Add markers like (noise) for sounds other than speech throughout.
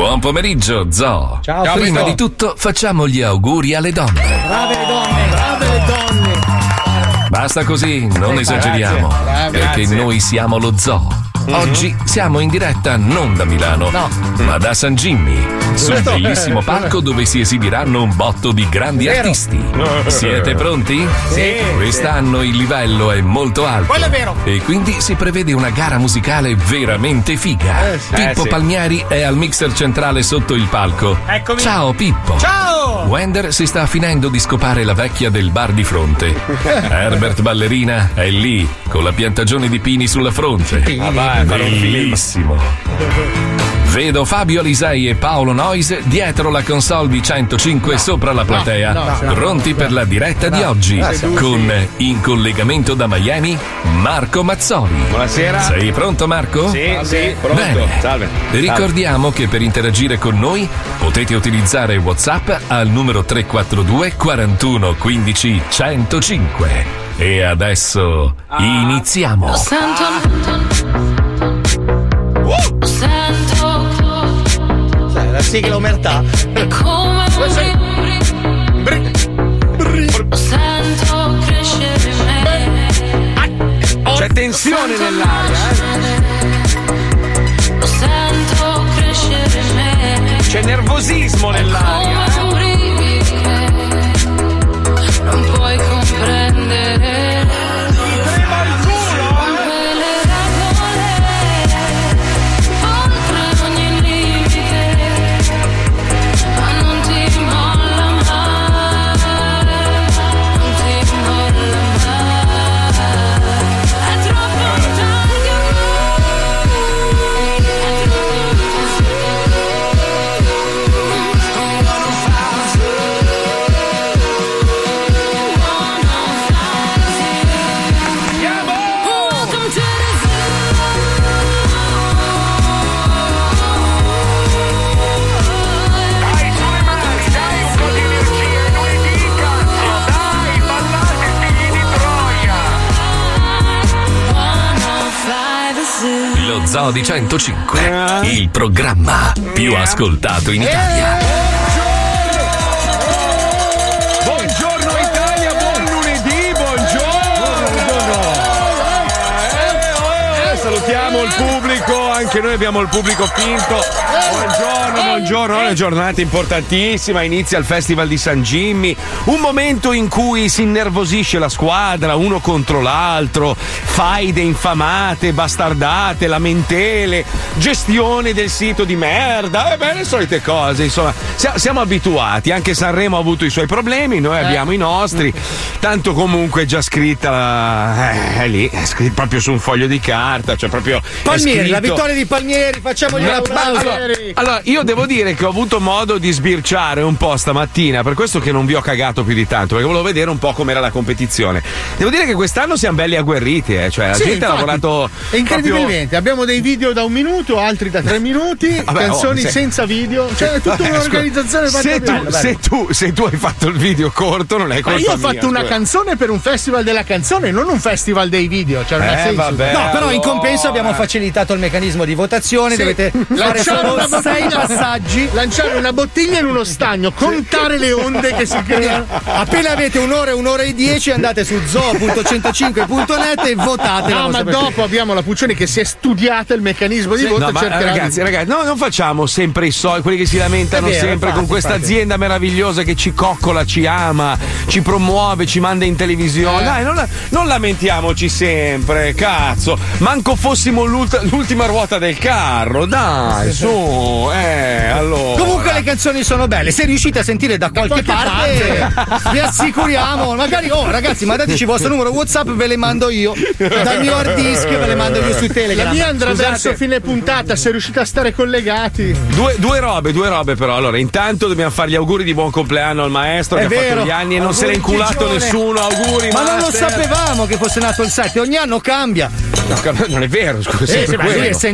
Buon pomeriggio, Zo. Ciao, Prima Cristo. di tutto facciamo gli auguri alle donne. Brave le donne, brave le donne. Basta così, non Sì, esageriamo, grazie. perché Grazie. noi siamo lo zoo. Oggi siamo in diretta non da Milano, ma da San Jimmy, sul bellissimo palco dove si esibiranno un botto di grandi Vero. artisti. Siete pronti? Sì. Quest'anno il livello è molto alto. Quello è vero. E quindi si prevede una gara musicale veramente figa. Eh, sì. Pippo Eh, sì. Palmieri è al mixer centrale sotto il palco. Eccomi. Ciao Pippo. Ciao! Wender si sta finendo di scopare la vecchia del bar di fronte. (laughs) Herbert Ballerina è lì, con la piantagione di pini sulla fronte. Ah, vai. Bellissimo. Vedo Fabio Alisei e Paolo Noise dietro la console di 105 sopra la platea, no, no, pronti per la diretta di oggi, con in collegamento da Miami Marco Mazzoli. Buonasera. Sei pronto Marco? Sì, sì, pronto. Bene. Salve. Ricordiamo che per interagire con noi potete utilizzare WhatsApp al numero 342 41 15 105. E adesso Ah. iniziamo. Sento. Sento la sigla omertà. come un. Sento crescere me. C'è tensione nell'aria, eh. Lo sento crescere in me. C'è nervosismo nell'aria. Non puoi comprendere. Zoo. Di 105, il programma più ascoltato in Italia. Buongiorno Italia, buon lunedì, buongiorno. Eh, eh, Salutiamo il pubblico, anche noi abbiamo il pubblico finto. Buongiorno, buongiorno, è una giornata importantissima, inizia il Festival di San Jimmy, un momento in cui si innervosisce la squadra uno contro l'altro, faide infamate, bastardate, lamentele, gestione del sito di merda, e beh, le solite cose, insomma, sia- siamo abituati, anche Sanremo ha avuto i suoi problemi, noi abbiamo i nostri, tanto comunque è già scritta, eh, è lì, è scritto proprio su un foglio di carta, cioè proprio... Palmieri, la scritto- vittoria di Palmieri, facciamogli ma- un ma- applauso. allora, allora, io devo dire che ho avuto modo di sbirciare un po' stamattina, per questo che non vi ho cagato più di tanto, perché volevo vedere un po' com'era la competizione. Devo dire che quest'anno siamo belli agguerriti, eh, cioè la Sì, gente ha infatti. lavorato. E incredibilmente, abbiamo dei video da un minuto, altri da tre (laughs) minuti, Vabbè, canzoni oh, se- senza video, cioè è tutta Vabbè, un'organizzazione fatta se tu, bene. se, tu, se tu hai fatto il video corto, non è Ma colpa io ho mia, fatto una scusa. canzone per un festival della canzone, non un festival dei video. Cioè ha Eh, vabbè. No, però in compenso allora. abbiamo facilitato il meccanismo di votazione. Sì. Dovete fare lanciare solo una sei passaggi. lanciare una bottiglia in uno stagno, contare le onde che si creano. Appena avete un'ora e un'ora e dieci, andate su zoo.105.net e votate. la No, ma dopo abbiamo la Puccioni che si è studiata il meccanismo di voto No, ma ragazzi, di... ragazzi, no, non facciamo sempre i soldi, quelli che si lamentano vero, sempre infatti, con questa azienda meravigliosa che ci coccola, ci ama, ci promuove, ci manda in televisione. Eh. Dai, non, non lamentiamoci sempre, cazzo. Manco fossimo l'ult- l'ultima ruota del il carro, dai, su, eh, allora. Comunque le canzoni sono belle, se riuscite a sentire da qualche, qualche parte, vi assicuriamo, magari, oh ragazzi, mandateci il vostro (laughs) numero WhatsApp, ve le mando io. Dal mio hard disk ve le mando io su Telegram. La mia andrà Scusate. verso fine puntata, se riuscite a stare collegati. Due, due robe, due robe però. Allora, intanto dobbiamo fare gli auguri di buon compleanno al maestro È che ha vero. fatto gli anni e non se l'è inculato Gigione. nessuno. Auguri, Ma non lo master. sapevamo che fosse nato il 7, ogni anno cambia. Non è vero, scusa. Eh, sì, ma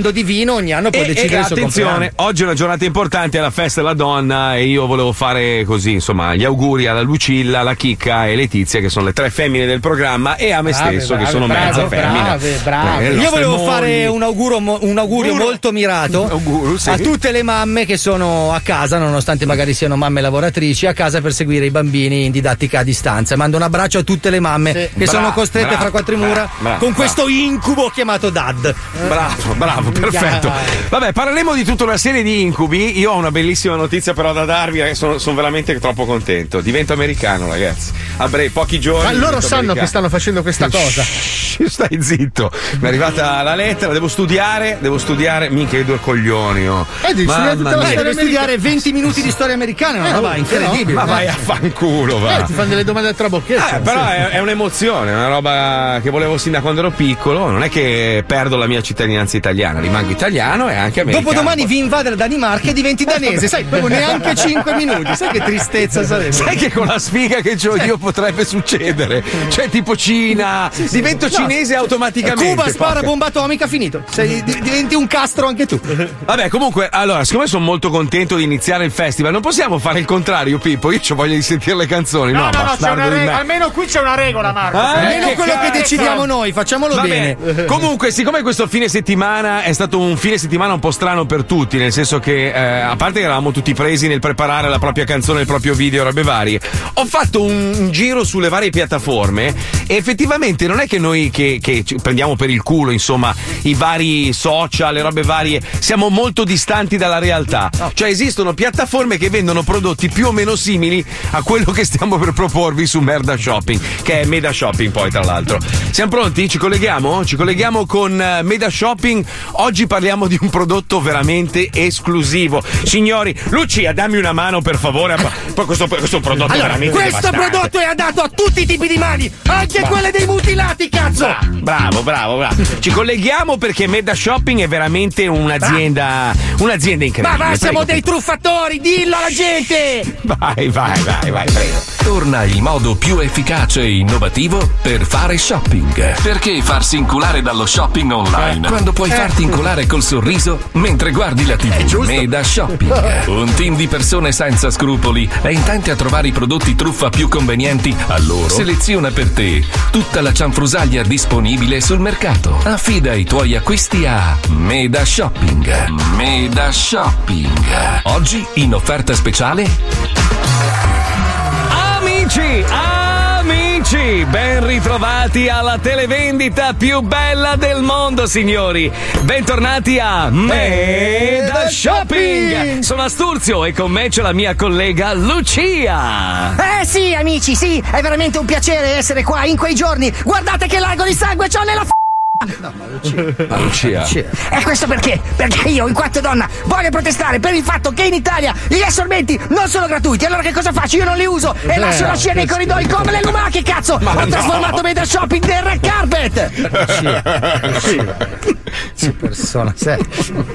quello. essendo divino ogni anno può E, decidere e attenzione, oggi è una giornata importante, è la festa della donna e io volevo fare così, insomma, gli auguri alla Lucilla, alla Chicca e Letizia, che sono le tre femmine del programma, e a me Brave, stesso, che brave, sono brave, mezza femmina. brave, brave. Eh, le Io volevo mogli. fare un augurio, mo- un augurio Auguro. molto mirato (laughs) Auguro, sì. a tutte le mamme che sono a casa, nonostante magari siano mamme lavoratrici, a casa per seguire i bambini in didattica a distanza. Mando un abbraccio a tutte le mamme che Bravo, sono costrette bravo, fra quattro mura bravo, con questo incubo chiamato DAD. Bravo, bravo, perfetto. Vabbè, parleremo di tutta una serie di incubi. Io ho una bellissima notizia però da darvi, eh, sono, sono veramente troppo contento. Divento americano, ragazzi. A breve, pochi giorni. Ma loro sanno americano. che stanno facendo questa cosa. Shh, Stai zitto. Mi è arrivata la lettera, devo studiare, devo studiare. Minchia, i due coglioni. Oh. Eh, devi studiare tutta la storia studiare 20 minuti di storia americana, è una Eh, roba oh, incredibile. Ma vai a fanculo, va. Eh, ti fanno delle domande a trabocchezzo. Eh, però è, è un'emozione, è una roba che volevo sin da quando ero piccolo. Non è che perdo la mia cittadinanza italiana, rimango italiano e anche americano. Dopodomani vi invade la Danimarca e diventi danese, sai, proprio neanche 5 minuti, sai che tristezza sarebbe. Sai che con la sfiga che ho io potrebbe succedere? Cioè, tipo Cina, divento cinese automaticamente. Cuba spara porca- bomba atomica, finito. Sei- di- diventi un castro anche tu. Vabbè, comunque, allora, siccome sono molto contento di iniziare il festival, non possiamo fare il contrario, Pippo. Io ho voglia di sentire le canzoni. No, No, no, no, c'è una regola. me. Almeno qui c'è una regola, Marco. Ah, Almeno che quello che decidiamo noi, facciamolo Va bene. bene. Comunque, siccome questo fine settimana è stato un fine settimana un po' strano per tutti, nel senso che, eh, a parte che eravamo tutti presi nel preparare la propria canzone, il proprio video, robe varie, ho fatto un, un giro sulle varie piattaforme e effettivamente non è che noi che, che prendiamo per il culo, insomma, i vari social, le robe varie, siamo molto distanti dalla realtà. Cioè, esistono piattaforme che vendono prodotti più o meno simili a quello che stiamo per proporvi su Merda Shopping, che è Meda Shopping poi tra l'altro. Siamo pronti? Ci colleghiamo? Ci colleghiamo con eh, Meda Shopping. Oggi parliamo di un prodotto veramente esclusivo. Signori, Lucia, dammi una mano per favore. a- Poi questo, questo prodotto è Allora, veramente questo devastante. prodotto è adatto a tutti i tipi di mani, anche quelle dei mutilati, cazzo! Bravo, bravo, bravo. Ci colleghiamo perché Meda Shopping è veramente un'azienda, un'azienda Ma incredibile. va, siamo Prego. dei truffatori, dillo alla gente! Vai, vai, vai, vai, prego. Torna il modo più efficace e innovativo per fare shopping. Perché farsi inculare dallo shopping online quando puoi farti inculare col sorriso mentre guardi la TV? Meda Shopping. (laughs) Un team di persone senza scrupoli è intente a trovare i prodotti truffa più convenienti a loro. Seleziona per te tutta la cianfrusaglia disponibile sul mercato. Affida i tuoi acquisti a Meda Shopping. Meda Shopping. Oggi in offerta speciale Amici, amici, ben ritrovati alla televendita più bella del mondo, signori. Bentornati a Meda Shopping. Sono Asturzio e con me c'è la mia collega Lucia. Eh sì, amici, sì, è veramente un piacere essere qua in quei giorni. Guardate che lago di sangue c'ho nella f***. Ma Lucia. E questo perché? Perché io, in quanto donna, voglio protestare per il fatto che in Italia gli assorbenti non sono gratuiti. Allora che cosa faccio? Io non li uso e lascio la scia nei corridoi come le lumache, cazzo! Ho trasformato Meda Shopping nel red carpet! Che persona sei.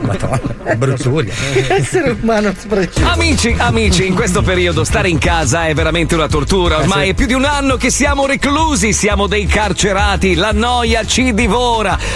Madonna, è brutturia. Essere umano spreciso. Amici, amici, in questo periodo stare in casa è veramente una tortura. Ormai è più di un anno che siamo reclusi, siamo dei carcerati, la noia ci divora.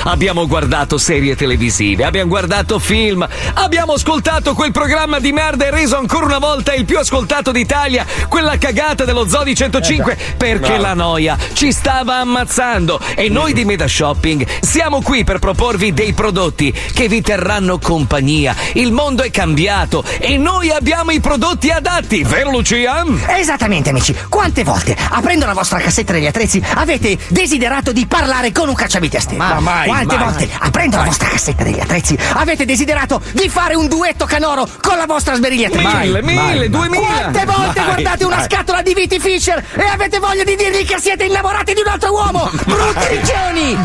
Abbiamo guardato serie televisive, abbiamo guardato film, abbiamo ascoltato quel programma di merda e reso ancora una volta il più ascoltato d'Italia, quella cagata dello Zodi 105, perché la noia ci stava ammazzando. E noi di Meda Shopping siamo qui per proporvi dei prodotti che vi terranno compagnia. Il mondo è cambiato e noi abbiamo i prodotti adatti, vero Lucia? Esattamente, amici. Quante volte, aprendo la vostra cassetta degli attrezzi, avete desiderato di parlare con un cacciavite a stelle? Ma mai, Quante mai. volte, aprendo la vostra cassetta degli attrezzi, avete desiderato di fare un duetto canoro con la vostra sberigliatrice? Mille, mille, duemila. Quante volte Mai, guardate una mai. scatola di Viti Fisher e avete voglia di dirgli che siete innamorati di un altro uomo? (laughs) Brutti riccioni!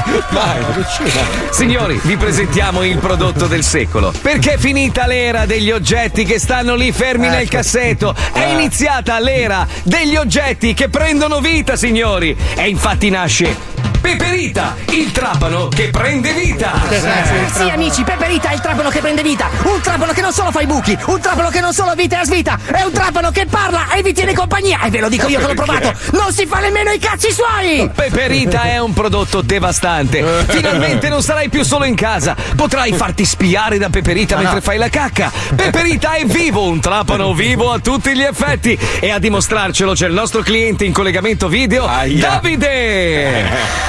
Signori, vi presentiamo il prodotto del secolo. Perché è finita l'era degli oggetti che stanno lì fermi nel cassetto. È iniziata l'era degli oggetti che prendono vita, signori. E infatti nasce Peperita, il trapano che prende vita. Sì, amici, Peperita è il trapano che prende vita. Un trapano che non solo fa i buchi, un trapano che non solo vita e svita, è un trapano che parla e vi tiene compagnia. E ve lo dico io che l'ho provato, non si fa nemmeno i cazzi suoi! Peperita è un prodotto devastante. (laughs) Finalmente non sarai più solo in casa. Potrai farti spiare da Peperita mentre fai la cacca. Peperita è vivo, un trapano vivo a tutti gli effetti. E a dimostrarcelo c'è il nostro cliente in collegamento video, Davide.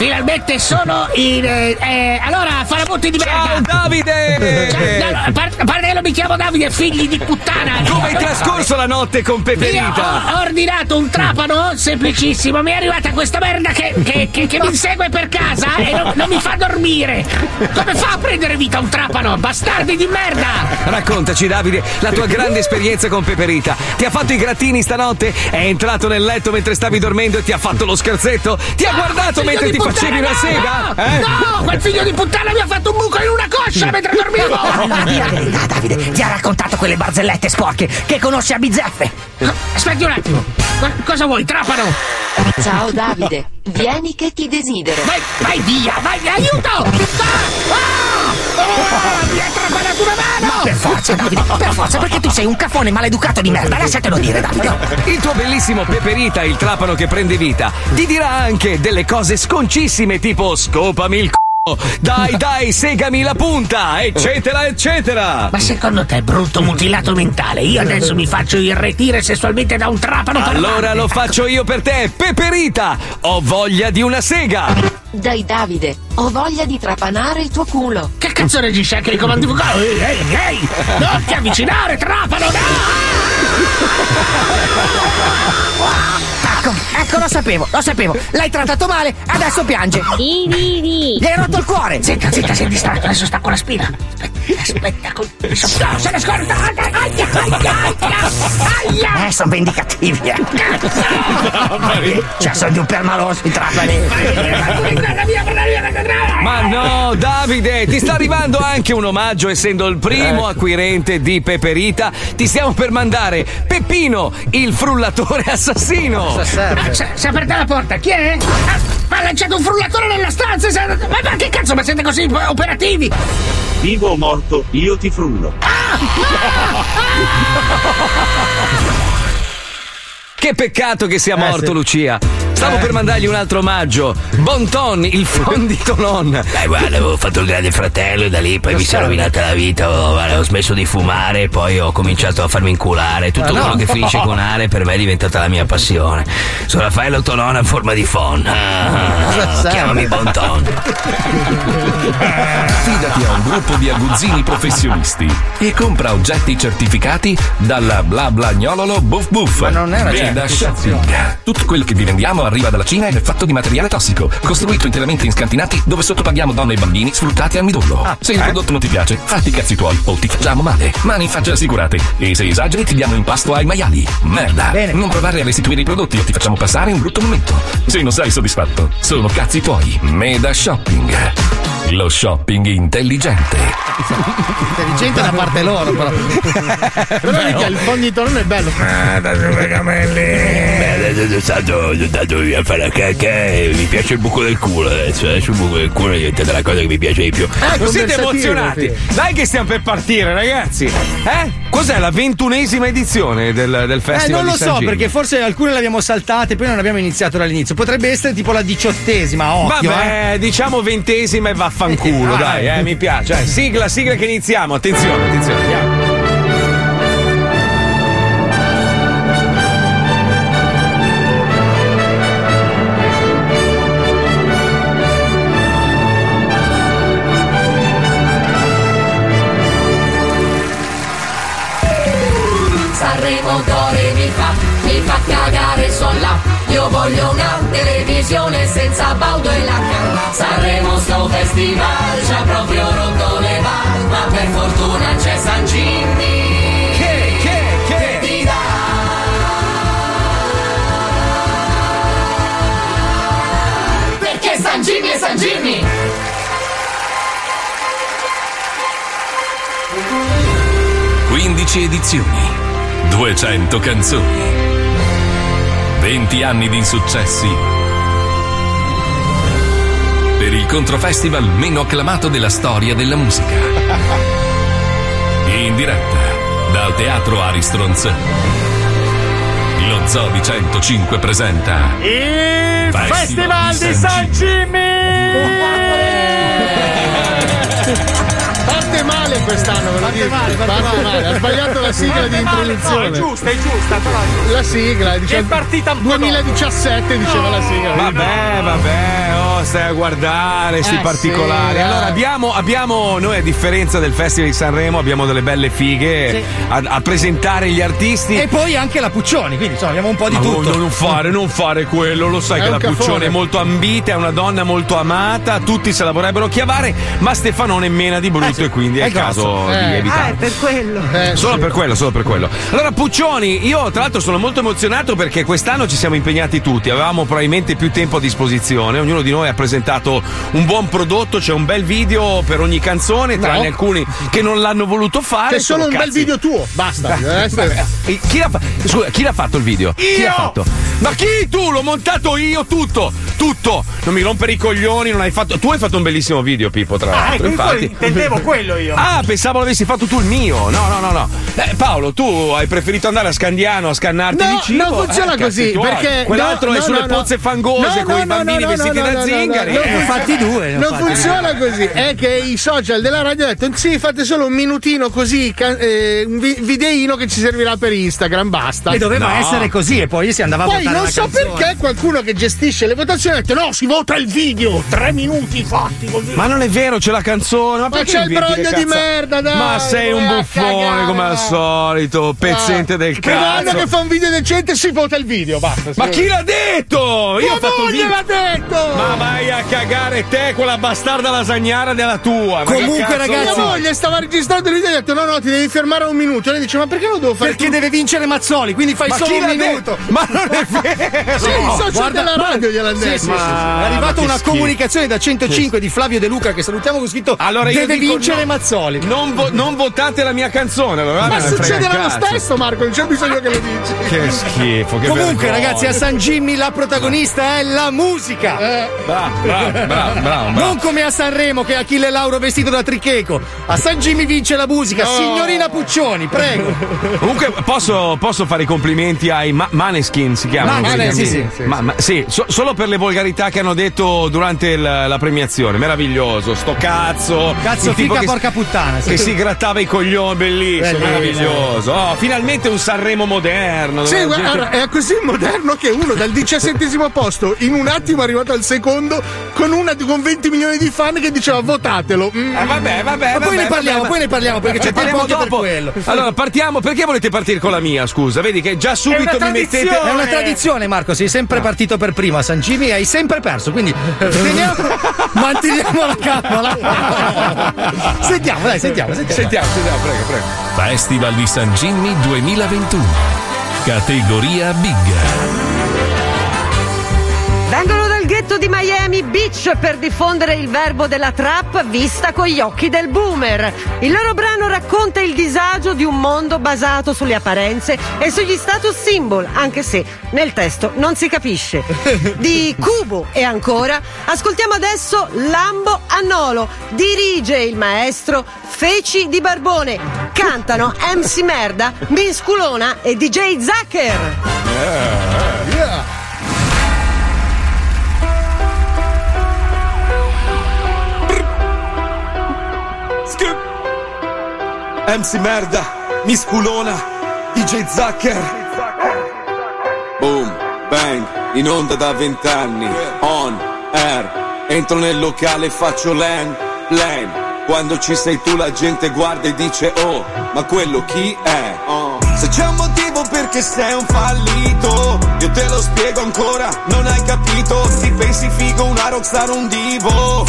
Finalmente sono in. eh, eh, allora, farabutti di Ciao merda! Davide! Ciao, no, a par- a parte che non mi chiamo Davide, figli di puttana! Come hai trascorso la notte con Io Peperita? ho ordinato un trapano semplicissimo, mi è arrivata questa merda che, che- che- che mi insegue per casa e non, non mi fa dormire! Come fa a prendere vita un trapano? Bastardi di merda! Raccontaci Davide la tua grande esperienza con Peperita. Ti ha fatto i grattini stanotte? È entrato nel letto mentre stavi dormendo e ti ha fatto lo scherzetto? Ti ha guardato mentre ti puttana, facevi una no, sega? No, Eh? no, quel figlio di puttana mi ha fatto un buco in una coscia mentre dormivo! Di (laughs) la verità, Davide, ti ha raccontato quelle barzellette sporche che conosce a bizzeffe. Aspetti un attimo, Co- cosa vuoi, trapano? Ciao Davide, vieni che ti desidero. Vai, vai via, vai, aiuto! Ah! Ah! Ah! Mi ha trapanato una mano! Per forza, Davide, per forza, perché tu sei un cafone maleducato di merda, lasciatelo dire, Davide. Il tuo bellissimo Peperita, il trapano che prende vita, ti dirà anche delle cose sconcissime tipo scopami il c***o, dai dai segami la punta, eccetera eccetera. Ma secondo te, brutto mutilato mentale, io adesso mi faccio irretire sessualmente da un trapano per Allora lo faccio io per te, Peperita, ho voglia di una sega. Dai Davide, ho voglia di trapanare il tuo culo. Che cazzo reagisce anche i comandi vocali? Ehi, ehi, ehi! Non ti avvicinare, trapano, Ecco, ecco, lo sapevo, lo sapevo. L'hai trattato male, adesso piange. Gli hai rotto il cuore. Zitta, zitta, sei distratto, adesso stacco la spina. Aspetta, aspetta, col... No, se ne scorda! Aia, aia, aia, aia! Eh, sono vendicativi, eh. Cioè, sono di un permaloso i trapani. Ma no, Davide, ti sta arrivando anche un omaggio, essendo il primo acquirente di Peperita. Ti stiamo per mandare Peppino, il frullatore assassino. Ah, Si si è aperta la porta, chi è? Ah, ma ha lanciato un frullatore nella stanza! Ma, ma che cazzo, ma siete così operativi? Vivo o morto, io ti frullo. Che peccato che sia morto, sì. Lucia. Stavo per mandargli un altro omaggio. Bonton, il fondito non. Dai, guarda, avevo fatto il grande fratello e da lì poi mi si è rovinata la vita. Ho, guarda, ho smesso di fumare, poi ho cominciato a farmi inculare. Tutto Ah, no. quello che finisce con (laughs) are per me è diventata la mia passione. Sono Raffaello Tonone a forma di phon. Ah, chiamami Bonton. (laughs) Fidati a un gruppo di aguzzini professionisti e compra oggetti certificati dalla bla blagnololo Buff Buff. Ma non è una certificazione. Shopping. Tutto quello che vi vendiamo arriva dalla Cina ed è fatto di materiale tossico, costruito interamente in scantinati dove sottopaghiamo donne e bambini sfruttati a midollo. Ah, se eh? il prodotto non ti piace, fatti i cazzi tuoi o ti facciamo male. Mani in faccia assicurate. E se esageri ti diamo in pasto ai maiali. Merda. Bene. Non provare a restituire i prodotti o ti facciamo passare un brutto momento. Se non sei soddisfatto, sono cazzi tuoi. Meda Shopping. Lo shopping intelligente. Intelligente da parte loro, però. (laughs) però mica il fondito non è bello. Beh, adesso sono stato, andato via a fare la cacca e mi piace il buco del culo adesso. Adesso il buco del culo è diventata la cosa che mi piace di più. Non siete emozionati? Dai che stiamo per partire, ragazzi. Eh? Cos'è la ventunesima edizione del, del Eh, festival? non lo so, perché forse alcune le abbiamo saltate, poi non abbiamo iniziato dall'inizio. Potrebbe essere tipo la diciottesima, occhio, eh. Vabbè, diciamo ventesima e vaffanculo, Eh, dai, eh, mi piace. Eh, sigla, sigla che iniziamo. Attenzione, attenzione, andiamo. Cagare son là. Io voglio una televisione senza Baudo e la canna. Sanremo sto festival ci ha proprio rotto le balle, ma per fortuna c'è San Jimmy. Che, che, che? ti dà Perché San Jimmy è San Jimmy! 15 edizioni, 200 canzoni, 20 anni di successi. Per il controfestival meno acclamato della storia della musica. In diretta dal teatro Aristronz. Lo Zodi 105 presenta Il Festival di San Parte male quest'anno, ve lo dico. male, parte male. Ha sbagliato la sigla di Parte male, introduzione. no, è giusta, è giusta, però è giusta. La sigla, diciamo. È partita un po' 2017 diceva la sigla. Vabbè, vabbè, oh, stai a guardare sti Eh, particolari. sì, allora, eh. abbiamo, abbiamo, noi a differenza del Festival di Sanremo, abbiamo delle belle fighe Sì. a, a presentare gli artisti. E poi anche la Puccioni, quindi insomma abbiamo un po' di Ma tutto. no, non fare, non fare quello, lo sai È che la cafone. Puccione è molto ambita, è una donna molto amata, tutti se la vorrebbero chiavare, ma Stefanone è mena di brutto e quindi è, È il caso grosso. di Eh. evitare. Ah, è per quello. solo per quello, solo per quello. Allora, Puccioni, io tra l'altro sono molto emozionato perché quest'anno ci siamo impegnati tutti, avevamo probabilmente più tempo a disposizione, ognuno di noi ha presentato un buon prodotto, c'è un bel video per ogni canzone, tranne alcuni che non l'hanno voluto fare. C'è solo un bel cazzi. video tuo, basta. (laughs) Eh, vabbè, eh, chi, l'ha fa- scusa, chi l'ha fatto il video? Chi l'ha fatto? Ma chi tu? L'ho montato io tutto! Tutto! Non mi rompere i coglioni, non hai fatto. Tu hai fatto un bellissimo video, Pippo, tra Ah, l'altro. ecco, io infatti. intendevo quello io. Ah, pensavo l'avessi fatto tu il mio. No, no, no, no. Eh, Paolo, tu hai preferito andare a Scandiano a scannarti No, di cibo? non funziona Eh, così, perché- Quell'altro no, è no, sulle no, no. pozze fangose No, con no, i bambini vestiti no, da no, no, zingari. no, Eh, ne ho fatti due. Non funziona così, è che i social della radio hanno detto sì, fate solo un minutino così, eh, un vi- videino che ci servirà per Instagram, basta. E doveva essere così, e poi si andava a Poi votare non la so canzone. perché qualcuno che gestisce le votazioni ha detto no, si vota il video, tre minuti fatti così. Ma non è vero, c'è la canzone. Ma, Ma perché c'è il broglio di cazza- merda, dai, Ma sei un buffone cagare, come al solito, pezzente del Primo anno cazzo. che fa un video decente si vota il video, basta. Ma chi l'ha detto? Io Tua ho fatto il moglie video. l'ha detto! Ma vai a cagare te, quella bastarda lasagnara della tua. Ma Comunque, cazzo ragazzi- Mia moglie stava registrando il video e ha detto no no ti devi fermare un minuto. E lei dice ma perché lo devo fare? Perché tu? deve vincere Mazzoli, quindi fai Ma solo chi un l'ha minuto. detto? Ma non è (laughs) vero! Sì, il social della radio gliel'ha Sì, detto. sì, sì. Ma- È arrivata ma una schifo. comunicazione da 105 di Flavio De Luca che salutiamo con scritto Allora deve dico vincere no. Mazzoli. Non, vo- non votate la mia canzone, allora Ma succederà lo stesso Marco, non c'è bisogno che lo dici. Che schifo, che Comunque, vergogna. ragazzi, a San Jimmy la protagonista è la musica. Bravo, bravo, bravo, bravo, bravo. Non come a Sanremo che Achille Lauro vestito da tricheco. A San Jimmy vince la musica. No. Signorina Puccioni, prego. Comunque posso, posso fare i complimenti ai Ma- Maneskin, si chiamano? Maneskin, sì, sì, sì, Ma- ma- sì, so- solo per le volgarità che hanno detto durante il- la premiazione. Meraviglioso, sto cazzo. Cazzo fica porca puttana. Sì. Che si grattava i coglioni, bellissimo, Bellissimo. meraviglioso. Oh, finalmente un Sanremo moderno. Sì, la guarda, gente- è così moderno che uno dal diciassettesimo posto in un attimo è arrivato al secondo con, una, con 20 milioni di fan che diceva votatelo. Mm. Eh, vabbè, vabbè. Ma poi vabbè, ne parliamo, vabbè, poi ne parliamo perché c'è tempo anche per dopo. quello. Allora, partiamo. Perché volete partire con la mia? Scusa, vedi che già subito mi mettete. È una tradizione, Marco. Sei sempre partito per primo a San Jimmy e hai sempre perso. Quindi teniamo, (laughs) manteniamo la calma. (laughs) sentiamo, dai, sentiamo, sentiamo. Sentiamo, sentiamo, prego, prego. Festival di San Jimmy 2021. Categoria Big. Vengono ghetto di Miami Beach per diffondere il verbo della trap vista con gli occhi del boomer. Il loro brano racconta il disagio di un mondo basato sulle apparenze e sugli status symbol, anche se nel testo non si capisce. (laughs) Di Cubo e ancora, ascoltiamo adesso Lambo Annolo. Dirige il maestro Feci di Barbone. Cantano MC Merda, Minsculona e DJ Zucker. MC Merda, Misculona, DJ Zucker. Boom, bang, in onda da vent'anni, on, air. Entro nel locale e faccio land, plan. Quando ci sei tu la gente guarda e dice oh, ma quello chi è? Oh. Se c'è un motivo perché sei un fallito, io te lo spiego ancora, non hai capito. Ti pensi figo una rockstar, un divo.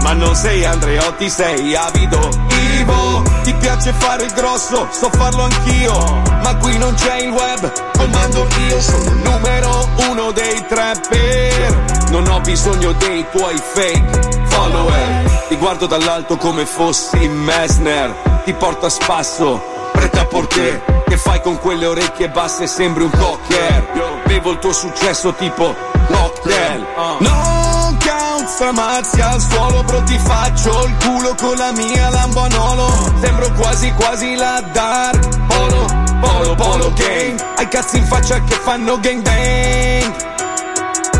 Ma non sei Andreotti, sei avido. Ivo, ti piace fare il grosso, so farlo anch'io. Ma qui non c'è il web, comando io, sono il numero uno dei trapper. Non ho bisogno dei tuoi fake follower. Ti guardo dall'alto come fossi Messner. Ti porto a spasso, preta a porter. Che fai con quelle orecchie basse? Sembri un cocker. Bevo il tuo successo tipo cocktail. Non count, stramazzi al suolo, bro. Ti faccio il culo con la mia lambanolo. Sembro quasi quasi la dark. Polo, polo, polo gang. Hai cazzi in faccia che fanno gang bang.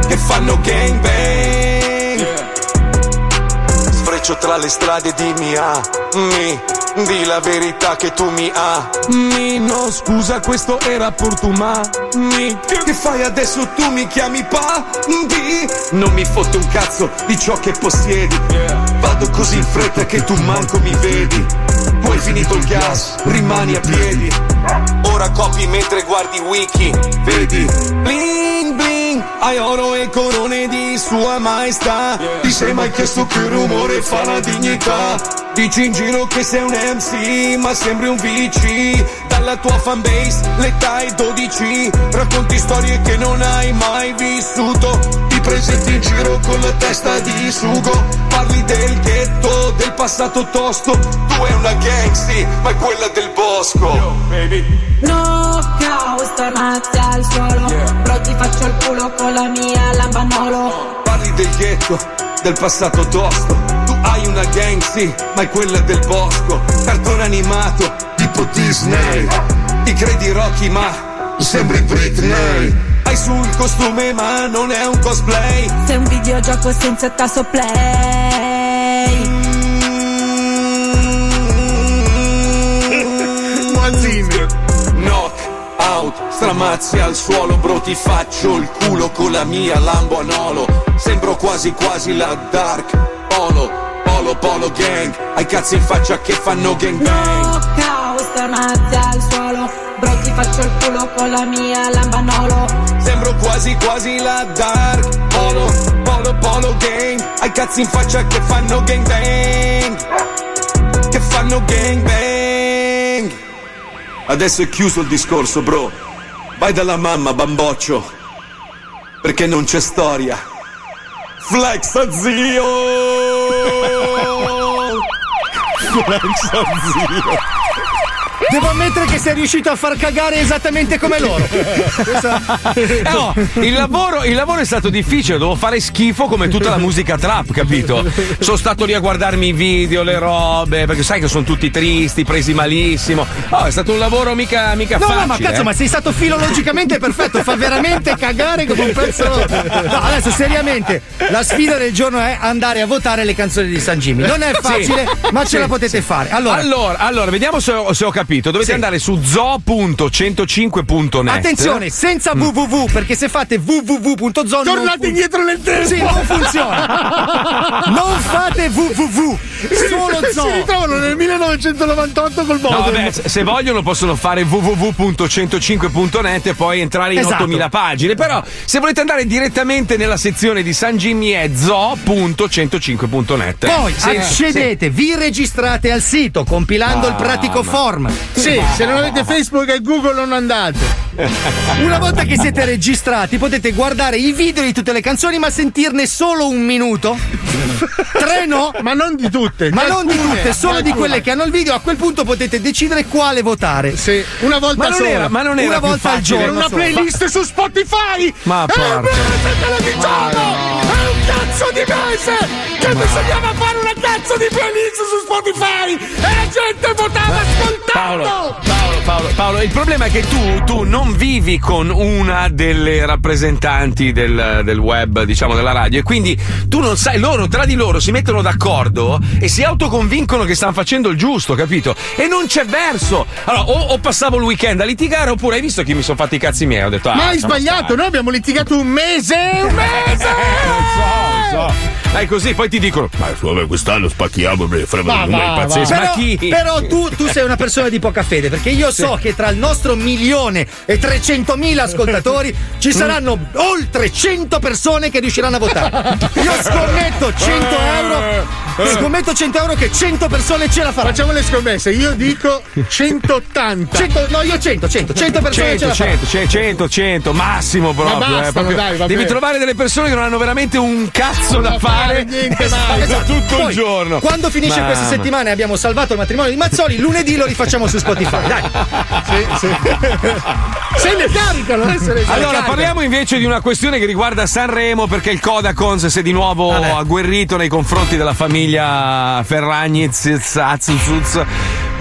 Che fanno gang bang. Sfreccio tra le strade, dimmi ah, mi, di la verità che tu mi ami. No, scusa, questo era portumà. Mi, che fai adesso? Tu mi chiami pa? Di, non mi fotte un cazzo di ciò che possiedi. Vado così in fretta che tu manco mi vedi. Tu hai finito il gas, rimani a piedi. Ora copi mentre guardi wiki, vedi? Bling bling, hai oro e corone di sua maestà. Ti sei mai chiesto che rumore fa la dignità? Dici in giro che sei un MC, ma sembri un VC. Dalla tua fanbase, l'età è 12. Racconti storie che non hai mai vissuto. Ti presenti in giro con la testa di sugo. Parli del ghetto, del passato tosto. Tu è una gangsta, ma è quella del bosco. No caos, tornate al suolo Bro ti faccio il culo con la mia lambanolo Parli del ghetto, del passato tosto. Tu hai una gangsta, ma è quella del bosco. Cartone animato, tipo Disney. Ti credi Rocky, ma sembri Britney. Hai sul costume, ma non è un cosplay. Sei un videogioco senza tasto play (laughs) Knock out, stramazzi al suolo, bro, ti faccio il culo con la mia Lambo Anolo. Sembro quasi quasi la Dark Polo, Polo, Polo Gang. Hai cazzi in faccia che fanno gang bang. No caos, tornate al suolo Bro ti faccio il culo con la mia lambanolo Sembro quasi quasi la Dark Polo, Polo, Polo Gang. Hai cazzi in faccia che fanno gang bang. Che fanno gang bang. Adesso è chiuso il discorso, bro. Vai dalla mamma, bamboccio. Perché non c'è storia. Flexa zio! (laughs) Flexa zio! Devo ammettere che sei riuscito a far cagare esattamente come loro. Eh, no, il lavoro, il lavoro è stato difficile, devo fare schifo come tutta la musica trap, capito? Sono stato lì a guardarmi i video, le robe, perché sai che sono tutti tristi, presi malissimo. Oh, è stato un lavoro mica, mica No, facile. no, ma cazzo, eh. ma sei stato filologicamente perfetto, fa veramente cagare come un pezzo. No, adesso seriamente, la sfida del giorno è andare a votare le canzoni di San Jimmy. Non è Sì. facile, ma ce Sì, la potete sì. fare. Allora, allora, allora, vediamo se ho, se ho capito. Dovete Sì. andare su zo.105.net. Attenzione, senza www, perché se fate www.zone Tornate indietro nel tempo. Sì, non funziona. (laughs) non fate www, solo Si zoo. ritrovano nel 1998 col No, modem. vabbè, se vogliono possono fare www.105.net e poi entrare in Esatto. 8000 pagine. Però, se volete andare direttamente nella sezione di San Jimmy è zo.105.net. Poi Sì, accedete, vi registrate al sito compilando il pratico form. Sì, se non avete Facebook e Google non andate. (laughs) Una volta che siete registrati potete guardare i video di tutte le canzoni ma sentirne solo un minuto. (laughs) Tre no. Ma non di tutte. Ma non di tutte, solo di quelle che hanno il video. A quel punto potete decidere quale votare. Sì, una volta Ma non sola. era- ma non era Una volta al giorno. una playlist su Spotify. Ma porca. È un cazzo di mese che bisognava fare una cazzo di playlist su Spotify e la gente votava ascoltando! Paolo, Paolo, Paolo, Paolo, il problema è che tu, tu non vivi con una delle rappresentanti del, del web, diciamo, della radio, e quindi tu non sai, loro tra di loro si mettono d'accordo e si autoconvincono che stanno facendo il giusto, capito? E non c'è verso. Allora, o, o passavo il weekend a litigare, oppure hai visto che mi sono fatti i cazzi miei? Ho detto, ah, Ma hai sbagliato, stare. noi abbiamo litigato un mese! Un (laughs) mese! so. Dai così, poi ti dicono, ma vabbè, quest'anno spacchiamo, dei numeri va, pazzeschi. va. Ma Però, chi? però tu, tu sei una persona di poca fede, perché io so che tra il nostro milione e 300.000 ascoltatori (laughs) ci saranno oltre 100 persone che riusciranno a votare. Io (laughs) scommetto 100 euro. Scommetto 100 euro che 100 persone ce la faranno. Facciamo le scommesse, io dico 180. 100, no, io 100, 100, 100 persone ce 100, la faranno. 100, 100, 100, massimo proprio. Ma eh, bastano, proprio. dai, va Devi trovare delle persone che non hanno veramente un cazzo da da fare. fare, niente Esatto, esatto, tutto Poi, il giorno. Quando finisce Mamma. questa settimana e abbiamo salvato il matrimonio di Mazzoli, lunedì lo rifacciamo su Spotify. Dai. Se ne caricano, eh, se ne Allora, caricano. parliamo invece di una questione che riguarda Sanremo perché il Codacons si è di nuovo agguerrito nei confronti della famiglia Ferragnez Zazzuzuz,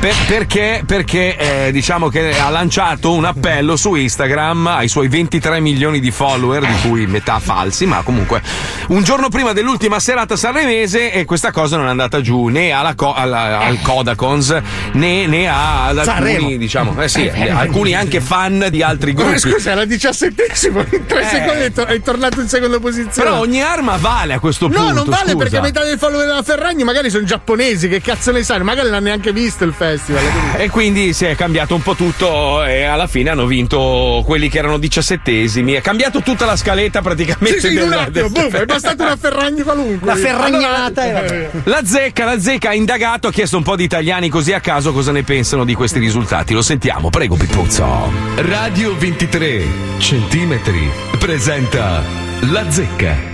per- perché, perché eh, diciamo che ha lanciato un appello su Instagram ai suoi 23 milioni di follower, di cui metà falsi, ma comunque un giorno prima dell'ultima serata sanremese e questa cosa non è andata giù né alla co- alla- al Codacons né, né a- ad alcuni, diciamo, eh sì, alcuni anche fan di altri Ma gruppi. scusa, era diciassettesimo, in tre Eh. secondi è, tor- è tornato in seconda posizione. Però ogni arma vale a questo punto. No, non vale scusa. perché metà dei follower della Ferragni magari sono giapponesi, che cazzo ne sanno? Magari non hanno neanche visto il festival. Quindi- E quindi si è cambiato un po' tutto e alla fine hanno vinto quelli che erano diciassettesimi. È cambiato tutta la scaletta praticamente. Sì, sì, in un del- attimo, del- boom, è bastata una Ferragni qualunque. La ferragnata e vabbè. La zecca, la zecca ha indagato, ha chiesto un po' di italiani così a caso cosa ne pensano di questi risultati. Lo sentiamo, prego Pippuzzo. Radio 23 centimetri presenta La Zecca.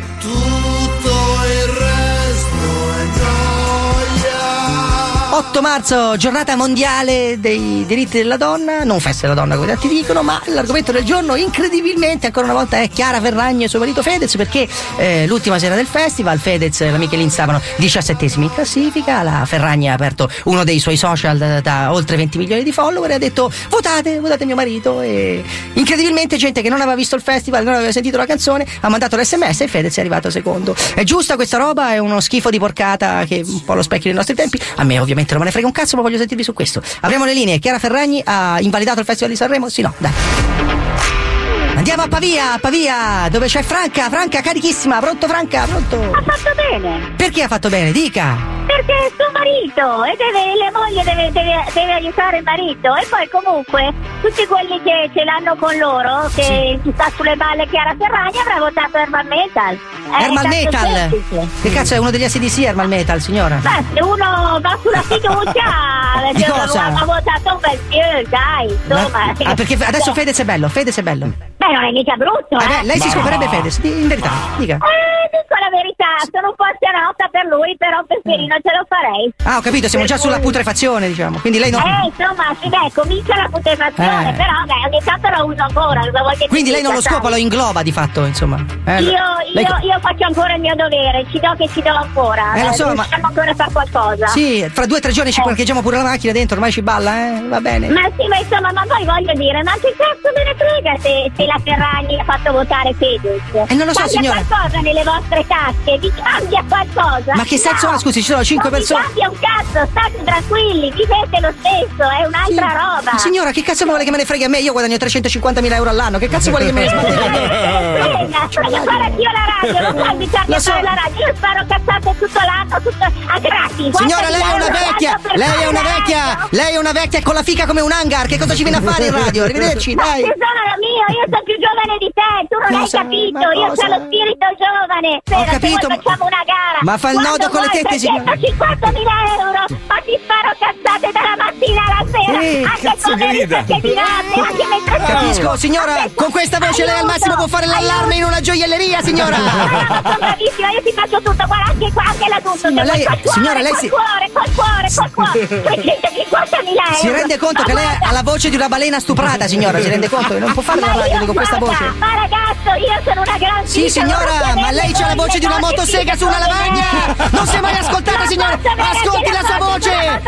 8 marzo, giornata mondiale dei diritti della donna, non festa della donna come tanti dicono, ma l'argomento del giorno incredibilmente ancora una volta è Chiara Ferragni e suo marito Fedez perché eh, l'ultima sera del festival Fedez e la Michelin stavano 17 in classifica, la Ferragni ha aperto uno dei suoi social da, da oltre 20 milioni di follower e ha detto votate, votate mio marito e incredibilmente gente che non aveva visto il festival, non aveva sentito la canzone, ha mandato l'SMS e Fedez è arrivato secondo. È giusta questa roba? È uno schifo di porcata che è un po' lo specchio dei nostri tempi? A me ovviamente non me ne frega un cazzo, ma voglio sentirvi su questo. Apriamo le linee. Chiara Ferragni ha invalidato il Festival di Sanremo? Sì, no, dai. Andiamo a Pavia, a Pavia, dove c'è Franca, Franca carichissima, pronto Franca, pronto? Ha fatto bene. Perché ha fatto bene? Dica. Perché è suo marito e deve, la moglie deve, deve- deve aiutare il marito e poi comunque tutti quelli che ce l'hanno con loro, che ci sta sulle balle Chiara Ferragni avrà votato Herman Metal. È Hermal tanto Metal. semplice. Che cazzo è uno degli ACDC Hermal Metal, signora? Beh, se uno va sulla fiducia, (laughs) Di Dio, cosa? ha votato un bel più, dai, insomma. Ah, perché adesso Fedez è bello, Fedez è bello. Beh, non è mica brutto, eh. beh, lei si scoprirebbe Fedez, di- in verità, dica. Eh, dico la verità, sono un po' ansiosa per lui, però Peperino ce lo farei. Ah, ho capito, siamo già sulla putrefazione, diciamo. Quindi lei non. Eh, insomma, sì, beh, comincia la putrefazione, Eh. però beh, ogni tanto lo uso ancora, cosa vuoi che ti Quindi lei non lo scopa, lo ingloba di fatto, insomma. Eh, Io, lei- io, io faccio ancora il mio dovere, ci do che ci do ancora. Eh, lo so, ma- riusciamo ancora a fare qualcosa. Sì, fra due o tre giorni ci parcheggiamo pure la macchina dentro, ormai ci balla, eh? Va bene. Ma sì, ma insomma, ma poi voglio dire, ma che cazzo me ne frega se, se la Ferragni ha fatto votare Fedez? Eh, non lo so, cambia signora. qualcosa nelle vostre tasche, vi cambia qualcosa. Ma che senso No, ha? Scusi, ci sono cinque non persone- vi cambia un cazzo, state tranquilli, vivete lo stesso, è un'altra roba. Ma Signora, che cazzo vuole che me ne frega a me? Io guadagno 350.000 euro all'anno, che cazzo vuole che me ne (laughs) Frega, frega, guarda io la radio, non a so. fare la radio, io sparo cazzate tutto l'anno, tutto a gratis. Signora, lei è una vecchia! Lei è una la vecchia! Lei è una vecchia con la fica come un hangar! Che cosa ci viene a fare in radio? (laughs) Arrivederci, dai! tesoro mio, io sono più giovane di te, tu non hai Cosa? capito, Ma io cosa? ho lo spirito giovane. Spera, se capito, vuoi facciamo una gara. ma fa il nodo con le tette, per signora. 150.000 euro, ma ti sparo cazzate dalla mattina alla sera, Sì, anche come grida. che di notte, anche (laughs) mentre Capisco, signora, con questa voce lei al massimo può fare l'allarme in una gioielleria, signora! (laughs) Ma sono bravissima, io ti faccio tutto, guarda anche qua, anche l'adulto, Ma se lei- vuoi, col cuore, signora, lei col si- cuore, col cuore, col (laughs) cuore, 350.000 euro. Si rende conto che lei ha la voce di una balena stuprata, signora? Si rende conto che non può fare la Ma radio con questa voce? Ma ragazzo, io sono una gran Sì, signora, ma lei c'ha la voce di una motosega su una lavagna! Non si è mai ascoltata, signora! Ascolti la sua voce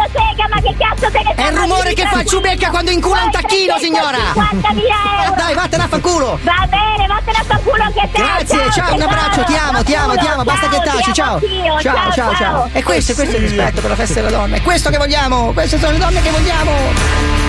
ma che cazzo te ne È il rumore che fa ciubecca quando incula un tacchino, signora! 50.000 (laughs) euro! Dai, vattene a fanculo! Va bene, vattene a fanculo anche te! Grazie, ciao, un abbraccio, ti amo, ti amo, ti amo, basta che taci, ciao! Ciao, ciao, ciao! E questo, questo è il rispetto per la festa della donna, è questo che vogliamo! Queste sono le donne che vogliamo!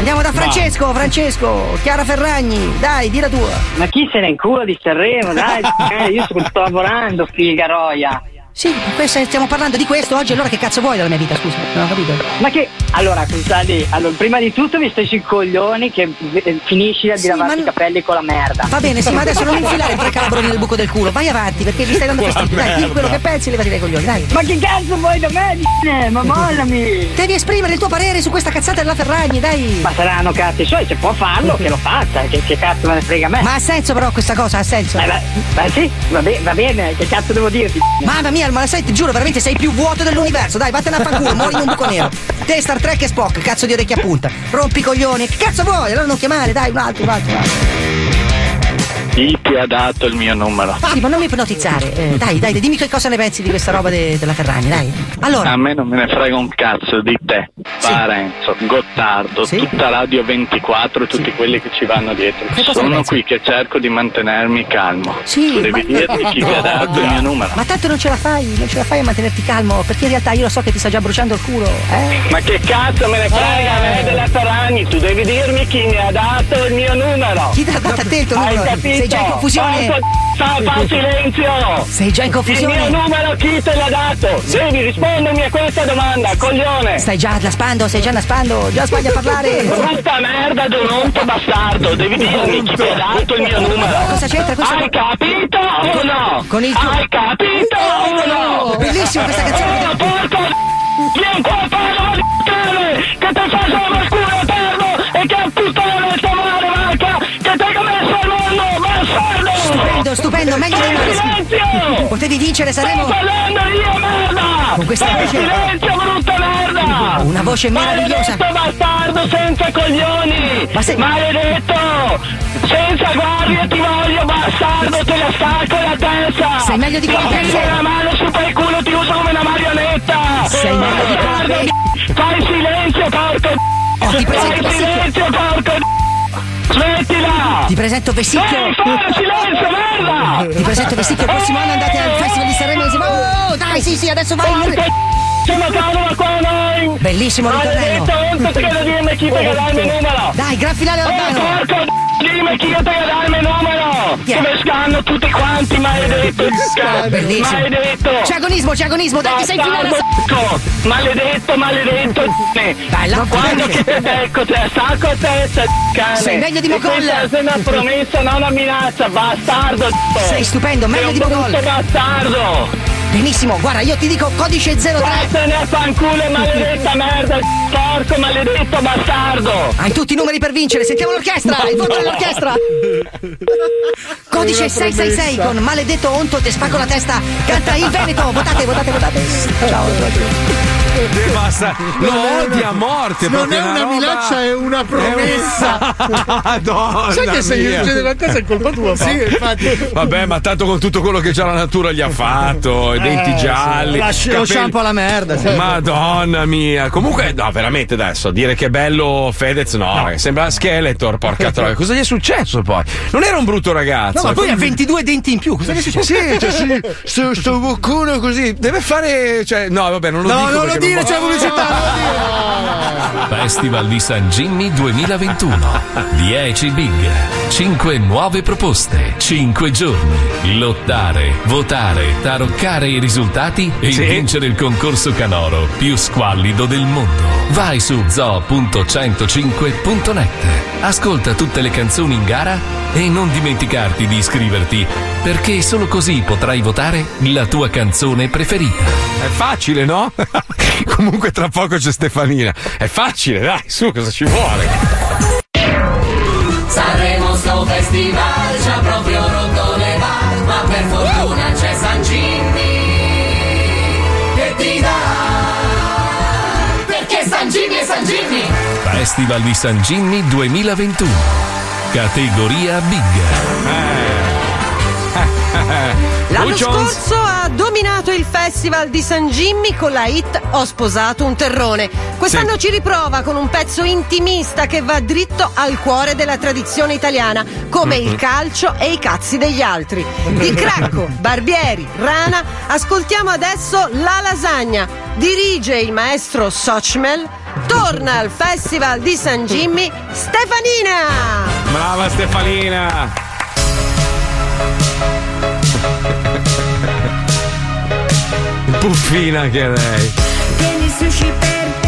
Andiamo da Francesco, Francesco, Chiara Ferragni, dai, di la tua. Ma chi se ne incula di Sanremo, dai, (laughs) eh, io sto sto lavorando, figa roia. Sì, questo- stiamo parlando di questo oggi, allora che cazzo vuoi dalla mia vita, scusa? Non ho capito. Ma che. Allora, Cristalli, allora, prima di tutto mi stai sui coglioni che eh, finisci di Sì, lavarti ma i capelli con la merda. Va bene, sì, ma adesso non infilare tre calabroni nel buco del culo, vai avanti perché mi stai dando (laughs) fastidio. Dai, merda. di quello che pensi e levati dai coglioni, dai. Ma che cazzo vuoi da me? Ma mollami! Devi esprimere il tuo parere su questa cazzata della Ferragni, dai. Ma saranno cazzi suoi, se può farlo, che lo faccia, che, che cazzo me ne frega a me. Ma ha senso però questa cosa, ha senso. Eh, beh, beh, sì, va, be- va bene, che cazzo devo dirti? Mamma mia, ma sai, ti giuro, veramente sei più vuoto dell'universo. Dai, vattene a fanculo, muori in un buco nero. Te, Star Trek e Spock, cazzo di orecchia punta. Rompi coglioni. Che cazzo vuoi? Allora non chiamare, dai, un altro, un altro, un altro. Chi ti ha dato il mio numero? Sì, ma non mi ipnotizzare. Eh, dai, dai, dimmi che cosa ne pensi di questa roba de- della Ferragni, dai. Allora, A me non me ne frega un cazzo di te, Parenzo, Gottardo, tutta Radio 24 e tutti quelli che ci vanno dietro. Che Sono qui che cerco di mantenermi calmo. Sì, tu devi ma- dirmi chi ti ha dato il mio numero. ma tanto non ce la fai, non ce la fai a mantenerti calmo, perché in realtà io lo so che ti sta già bruciando il culo, eh? Ma che cazzo me ne frega a me della Ferragni? Tu devi dirmi chi mi ha dato il mio numero. Chi ti ha dato a te il tuo Hai numero? capito? Sei già in confusione? Porco Fa, silenzio! Sei già in confusione? Il mio numero chi te l'ha dato? Devi rispondermi a questa domanda, coglione! Stai già naspando, stai già naspando, già sbagli a parlare. Brutta merda d'ononto bastardo, devi dirmi chi ti ha dato il mio numero. Cosa c'entra questo? Hai capito o no? Con il tuo- Hai capito o no? Bellissima questa canzone. Oh, porco Vieni qua, parla di c***o, che ti fa solo scuro eterno e che ha puttana mondo, bastardo! Stupendo, stupendo, meglio di male. silenzio! Potevi vincere, saremo. Sto parlando io, merda! Con questa Fai voce- silenzio, brutta merda! Una voce meravigliosa. Maledetto bastardo senza coglioni! Ma se- Maledetto! Senza guardie ti voglio, bastardo, te la stacco la testa! Sei meglio di quello che sei. la mano su per culo, ti uso come una marionetta! Sei meglio di quello Bastardo, che- Fai silenzio, porco! Oh, ti presento Fai silenzio, porco! Smettila! Ti presento Vessicchio. Devi fare silenzio, merda! Ti presento Vessicchio, il prossimo anno andate al Festival di Sanremo insieme. Oh, dai, sì, sì, adesso vai. Siamo cavolo qua noi! Bellissimo ritornello. Maledetto, non credo dirmi chi numero! Dai, gran finale Oh, Albano. porco dimmi chi il mio numero! Chi è? Come scanno tutti quanti, maledetto! Bellissimo. Maledetto! C'è agonismo, c'è agonismo, dai che sei in finale. Bastardo, porco! Maledetto, maledetto! Dai, là, Quando che te becco, te la sacco a testa, cane! Sei meglio di Mocolla. È una promessa, non una minaccia, bastardo! Sei stupendo, meglio Sei di brutto bastardo! Benissimo, guarda, io ti dico codice 03. Vattene a fanculo, maledetta merda! Porco maledetto bastardo! Hai tutti i numeri per vincere, sentiamo l'orchestra, il voto dell'orchestra. Codice 666 con maledetto Onto te spacco la testa. Canta il Veneto, votate, votate, votate. Ciao. Eh, basta, lo odia a morte. Non è una roba- minaccia, è una promessa. (laughs) Madonna Sai che se gli succede una cosa è colpa tua. Sì, infatti. Vabbè, ma tanto con tutto quello che già la natura gli ha fatto, i denti Eh, gialli. sì. La- lo capelli- shampoo alla merda, sì. Madonna mia. Comunque, no, veramente adesso, dire che è bello Fedez, no, ragazzi, sembra Skeletor, porca (laughs) troia. Cosa gli è successo poi? Non era un brutto ragazzo. No, ma poi ha Come- 22 denti in più. Cosa gli è successo? Sì, cioè, sì, (laughs) sto, sto boccone così. Deve fare. Cioè, no, vabbè, non lo No, dico. non lo perché dire, c'è la pubblicità. Festival di San Jimmy 2021. 10 big, 5 nuove proposte, 5 giorni. Lottare, votare, taroccare i risultati e Sì. vincere il concorso canoro più squallido del mondo. Vai su zoo.105.net. Ascolta tutte le canzoni in gara e non dimenticarti di iscriverti, perché solo così potrai votare la tua canzone preferita. È facile, no? (laughs) (laughs) Comunque tra poco c'è Stefanina. È facile, dai, su, cosa ci vuole? Sanremo sto festival ci ha proprio rotto le balle ma per fortuna c'è San Jimmy che ti dà perché San Jimmy è San Jimmy Festival di San Jimmy 2021. Categoria Big. (laughs) L'anno scorso ha dominato il festival di San Jimmy con la hit Ho sposato un terrone. Quest'anno ci riprova con un pezzo intimista che va dritto al cuore della tradizione italiana, come il calcio e i cazzi degli altri. Di (laughs) Cracco, Barbieri, Rana, ascoltiamo adesso La Lasagna. Dirige il maestro Sochmel. Torna al festival di San Jimmy Stefanina! Brava Stefalina! Puffina che è lei. Tieni sushi per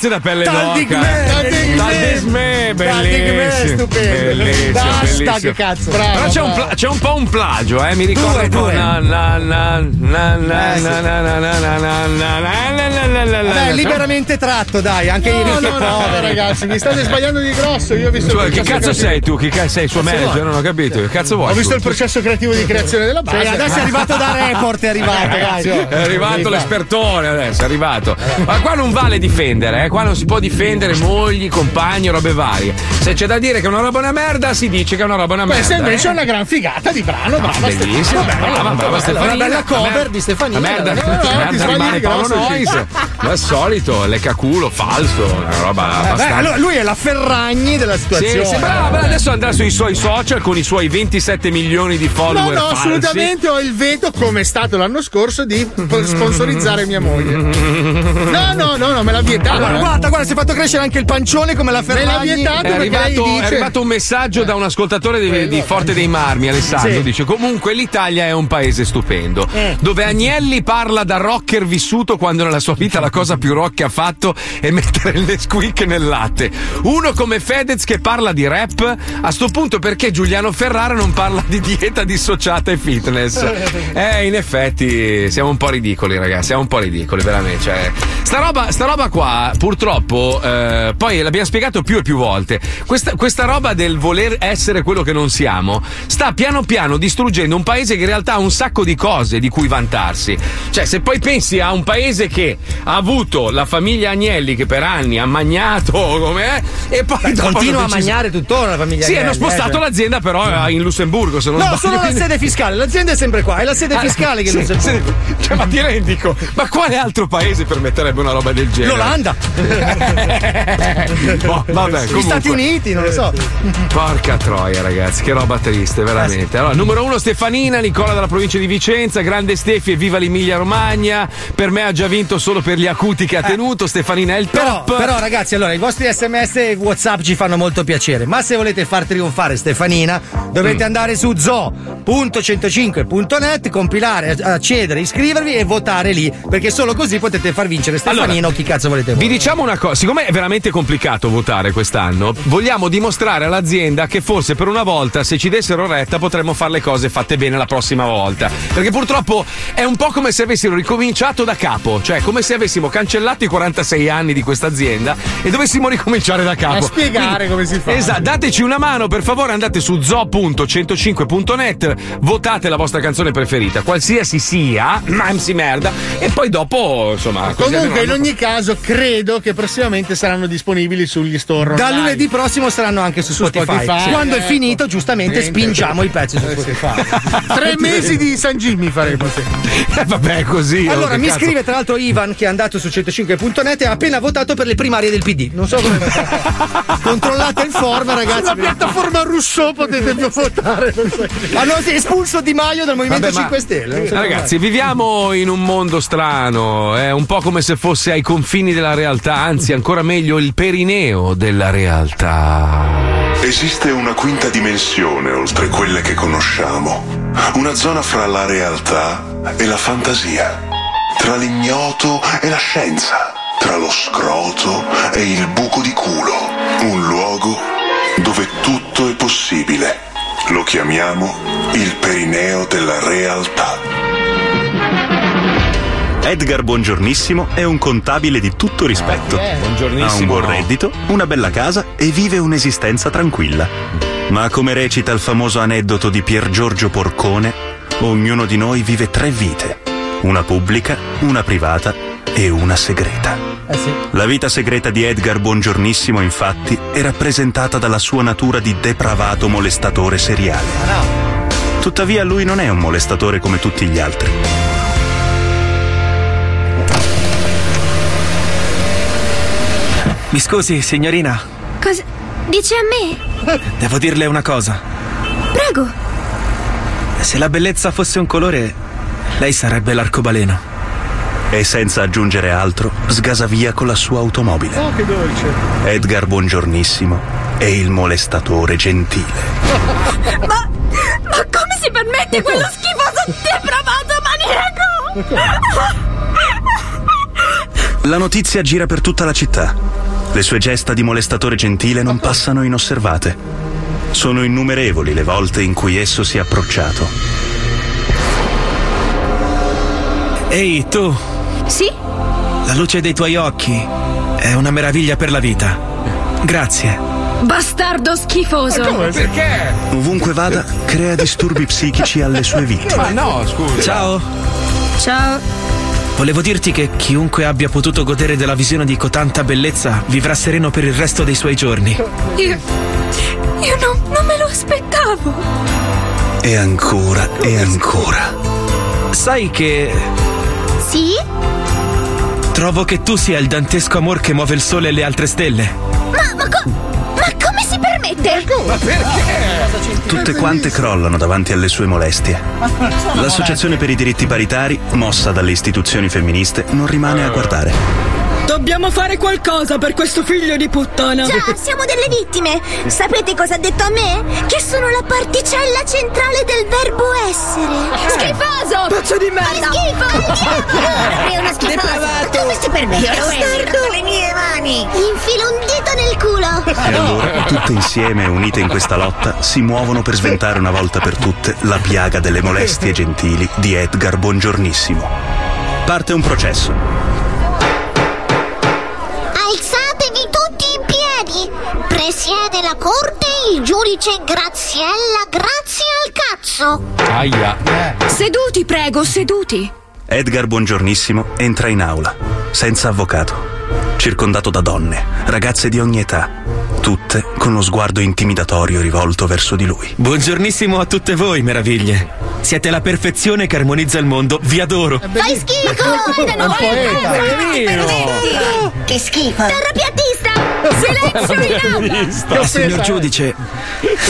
Grazie da pelle d'oro. che Cazzo. Bravo, Però c'è un, c'è un, po' un plagio, eh? Mi ricordo. Due, due. Beh, liberamente tratto, dai, anche ieri. No, no, no, ragazzi, mi state sbagliando di grosso. Io ho visto cioè, che cazzo sei tu? Che cazzo sei? Suo manager? Non ho capito. Che cazzo vuoi? Ho visto il processo creativo di creazione della base. adesso è arrivato da report, è arrivato, ragazzi. È arrivato l'espertone adesso, è arrivato. Ma qua non vale difendere, eh? Qua non si può difendere mogli, compagni, robe varie. Se c'è da dire che è una roba una merda, si dice che è una roba è una merda. Questa invece è eh. una gran figata di brano. No, brava Stefania. brava, brava Una Stefanina. bella cover La mer- di Stefanina. La merda, No, no, la ti merda sbagli rimane di Paolo grosso, sì. Nois. Ma al solito, leccaculo, falso, una roba Vabbè, abbastanza. allora lui è la Ferragni della Sì, situazione. sì, brava, brava. adesso andrà sui suoi social con i suoi 27 milioni di No, follower no, falsi. assolutamente ho il veto, come è stato l'anno scorso, di sponsorizzare mia moglie. No, no, no, no, me l'ha vietato. Allora, eh. guarda, guarda, si è fatto crescere anche il pancione come la Me l'ha Ferragni. vietato È arrivato, dice... è arrivato un messaggio da un ascoltatore di, di Forte dei Marmi, Alessandro. Sì. Dice: Comunque l'Italia è un paese stupendo. Eh. Dove Agnelli parla da rocker vissuto quando nella sua vita la cosa più rock che ha fatto è mettere il Nesquik nel latte. Uno come Fedez che parla di rap. A sto punto perché Giuliano Ferrara non parla di dieta dissociata e fitness? Eh, in effetti siamo un po' ridicoli, ragazzi. Siamo un po' ridicoli, veramente. Cioè, sta, roba, sta roba qua, purtroppo, eh, poi l'abbiamo spiegato più e più volte. Questa, questa roba del voler essere quello che non siamo sta piano piano distruggendo un paese che in realtà ha un sacco di cose di cui vantarsi. Cioè, se poi pensi a un paese che ha avuto la famiglia Agnelli che per anni ha magnato (laughs) com'è, e poi continua hanno a mangiare tuttora la famiglia Sì, hanno Agnelli, spostato eh, cioè. l'azienda, però eh, in Lussemburgo. Se non No, sbaglio, solo la quindi- sede fiscale, l'azienda è sempre qua, è la sede Ah, fiscale che sì, sì. Cioè, ma ti rendi Ma quale altro paese permetterebbe una roba del genere? L'Olanda. (laughs) Boh, vabbè, Gli. Stati Uniti, non lo so. Porca troia, ragazzi, che roba triste, veramente. Allora, numero uno, Stefanina, Nicola dalla provincia di Vicenza, grande Stefi e viva l'Emilia Romagna. Per me ha già vinto solo per gli acuti che ha tenuto. Stefanina è il Però, top. però, ragazzi, allora i vostri sms e WhatsApp ci fanno molto piacere. Ma se volete far trionfare Stefanina, dovete Mm. andare su zoo.105.net, compilare, accedere, iscrivervi e votare lì. Perché solo così potete far vincere Stefanina Allora, o chi cazzo volete voi. Vi diciamo una cosa, siccome è veramente complicato votare quest'anno, vogliamo dimostrare all'azienda che forse per una volta, se ci dessero retta, potremmo fare le cose fatte bene la prossima volta. Perché purtroppo è un po' come se avessimo ricominciato da capo, cioè come se avessimo cancellato i 46 anni di questa azienda e dovessimo ricominciare da capo. A spiegare come si fa. Esatto, dateci una mano, per favore, andate su zoo.105.net, votate la vostra canzone preferita, qualsiasi sia, mamsi merda, e poi dopo, insomma, Comunque, in ogni caso, credo che prossimamente saranno disponibili sugli store. Da online. lunedì prossimo saranno anche su, Su Spotify. Spotify, Quando è ecco. finito, giustamente Niente. spingiamo i pezzi su Spotify. (laughs) Tre mesi di San Jimmy faremo. sì. Eh, (laughs) vabbè, così. oh, Allora, che mi cazzo. scrive tra l'altro Ivan che è andato su 105.net e ha appena votato per le primarie del PD. Non so come. (laughs) Controllate il form, ragazzi. Sulla piattaforma Rousseau potete più (laughs) votare. Hanno espulso Di Maio dal Movimento Vabbè, ma- 5 Stelle. so come Ragazzi, viviamo in un mondo strano, è un po' come se fosse ai confini della realtà, anzi, ancora meglio, il perineo della realtà. Esiste una quinta dimensione oltre quelle che conosciamo. Una zona fra la realtà e la fantasia. Tra l'ignoto e la scienza. Tra lo scroto e il buco di culo. Un luogo dove tutto è possibile. Lo chiamiamo il perineo della realtà. Edgar Buongiornissimo è un contabile di tutto rispetto. Ah, ha un buon reddito, una bella casa e vive un'esistenza tranquilla. Ma come recita il famoso aneddoto di Pier Giorgio Porcone, ognuno di noi vive tre vite: una pubblica, una privata e una segreta. Eh sì. La vita segreta di Edgar Buongiornissimo, infatti, è rappresentata dalla sua natura di depravato molestatore seriale. Tuttavia lui non è un molestatore come tutti gli altri. Mi scusi, signorina, Cosa? Dice a me? devo dirle una cosa. Prego. Se la bellezza fosse un colore, lei sarebbe l'arcobaleno. E senza aggiungere altro, sgasa via con la sua automobile. Oh, che dolce. Edgar Buongiornissimo è il molestatore gentile. Ma, ma come si permette quello schifoso depravato maniaco? La notizia gira per tutta la città. Le sue gesta di molestatore gentile non passano inosservate. Sono innumerevoli le volte in cui esso si è approcciato. Ehi, tu, Sì? la luce dei tuoi occhi è una meraviglia per la vita. Grazie. Bastardo schifoso. Perché? Ovunque vada, crea disturbi psichici alle sue vittime. Ma no, scusa. Ciao. Ciao. Volevo dirti che chiunque abbia potuto godere della visione di cotanta bellezza vivrà sereno per il resto dei suoi giorni. Io. Io non, non me lo aspettavo. E ancora e ancora. Sai che Sì? trovo che tu sia il dantesco amor che muove il sole e le altre stelle. Ma, ma, co- ma come si permette? Ma perché? Tutte quante crollano davanti alle sue molestie. L'associazione per i diritti paritari, mossa dalle istituzioni femministe, non rimane a guardare. Dobbiamo fare qualcosa per questo figlio di puttana. Già, (laughs) siamo delle vittime. Sapete cosa ha detto a me? Che sono la particella centrale del verbo essere. (laughs) Schifoso! Pezzo di merda! Fai schifo! (laughs) È una schifosa! Come si permette? Io lo Bastardo! con le mie mani! Infilo un dito nel culo! E allora, tutte insieme, unite in questa lotta, si muovono per sventare una volta per tutte la piaga delle molestie gentili di Edgar Buongiornissimo. parte un processo. Presiede la corte il giudice Graziella Grazie al cazzo! Aia. Seduti, prego, seduti. Edgar Buongiornissimo entra in aula, senza avvocato, circondato da donne, ragazze di ogni età, tutte con lo sguardo intimidatorio rivolto verso di lui. Buongiornissimo a tutte voi, meraviglie. Siete la perfezione che armonizza il mondo. Vi adoro. Fai schifo! È noi, poeta! Che schifo! Terrapiattista! Silenzio in aula! Signor giudice,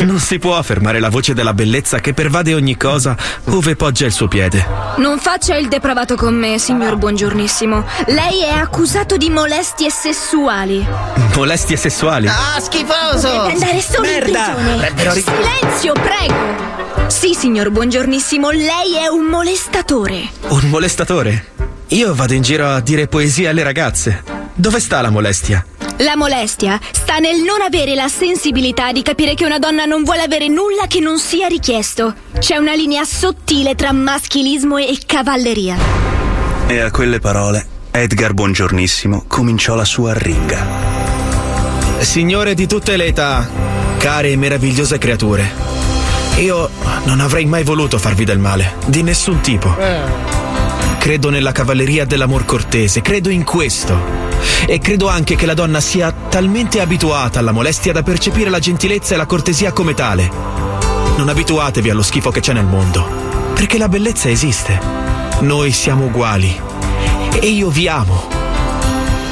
non si può affermare la voce della bellezza che pervade ogni cosa ove poggia il suo piede. Non faccia il depravato con me, signor Buongiornissimo. Lei è accusato di molestie sessuali. Molestie sessuali. Ah, schifoso! Deve andare solo Merda! in prigione. ri- Silenzio, prego! Sì, signor Buongiornissimo, lei è un molestatore. Un molestatore? Io vado in giro a dire poesie alle ragazze. Dove sta la molestia? La molestia sta nel non avere la sensibilità di capire che una donna non vuole avere nulla che non sia richiesto. C'è una linea sottile tra maschilismo e cavalleria. E a quelle parole, Edgar Buongiornissimo cominciò la sua arringa. Signore di tutte le età, care e meravigliose creature, io non avrei mai voluto farvi del male, di nessun tipo. Credo nella cavalleria dell'amor cortese, credo in questo. E credo anche che la donna sia talmente abituata alla molestia da percepire la gentilezza e la cortesia come tale. Non abituatevi allo schifo che c'è nel mondo, perché la bellezza esiste. Noi siamo uguali. E io vi amo.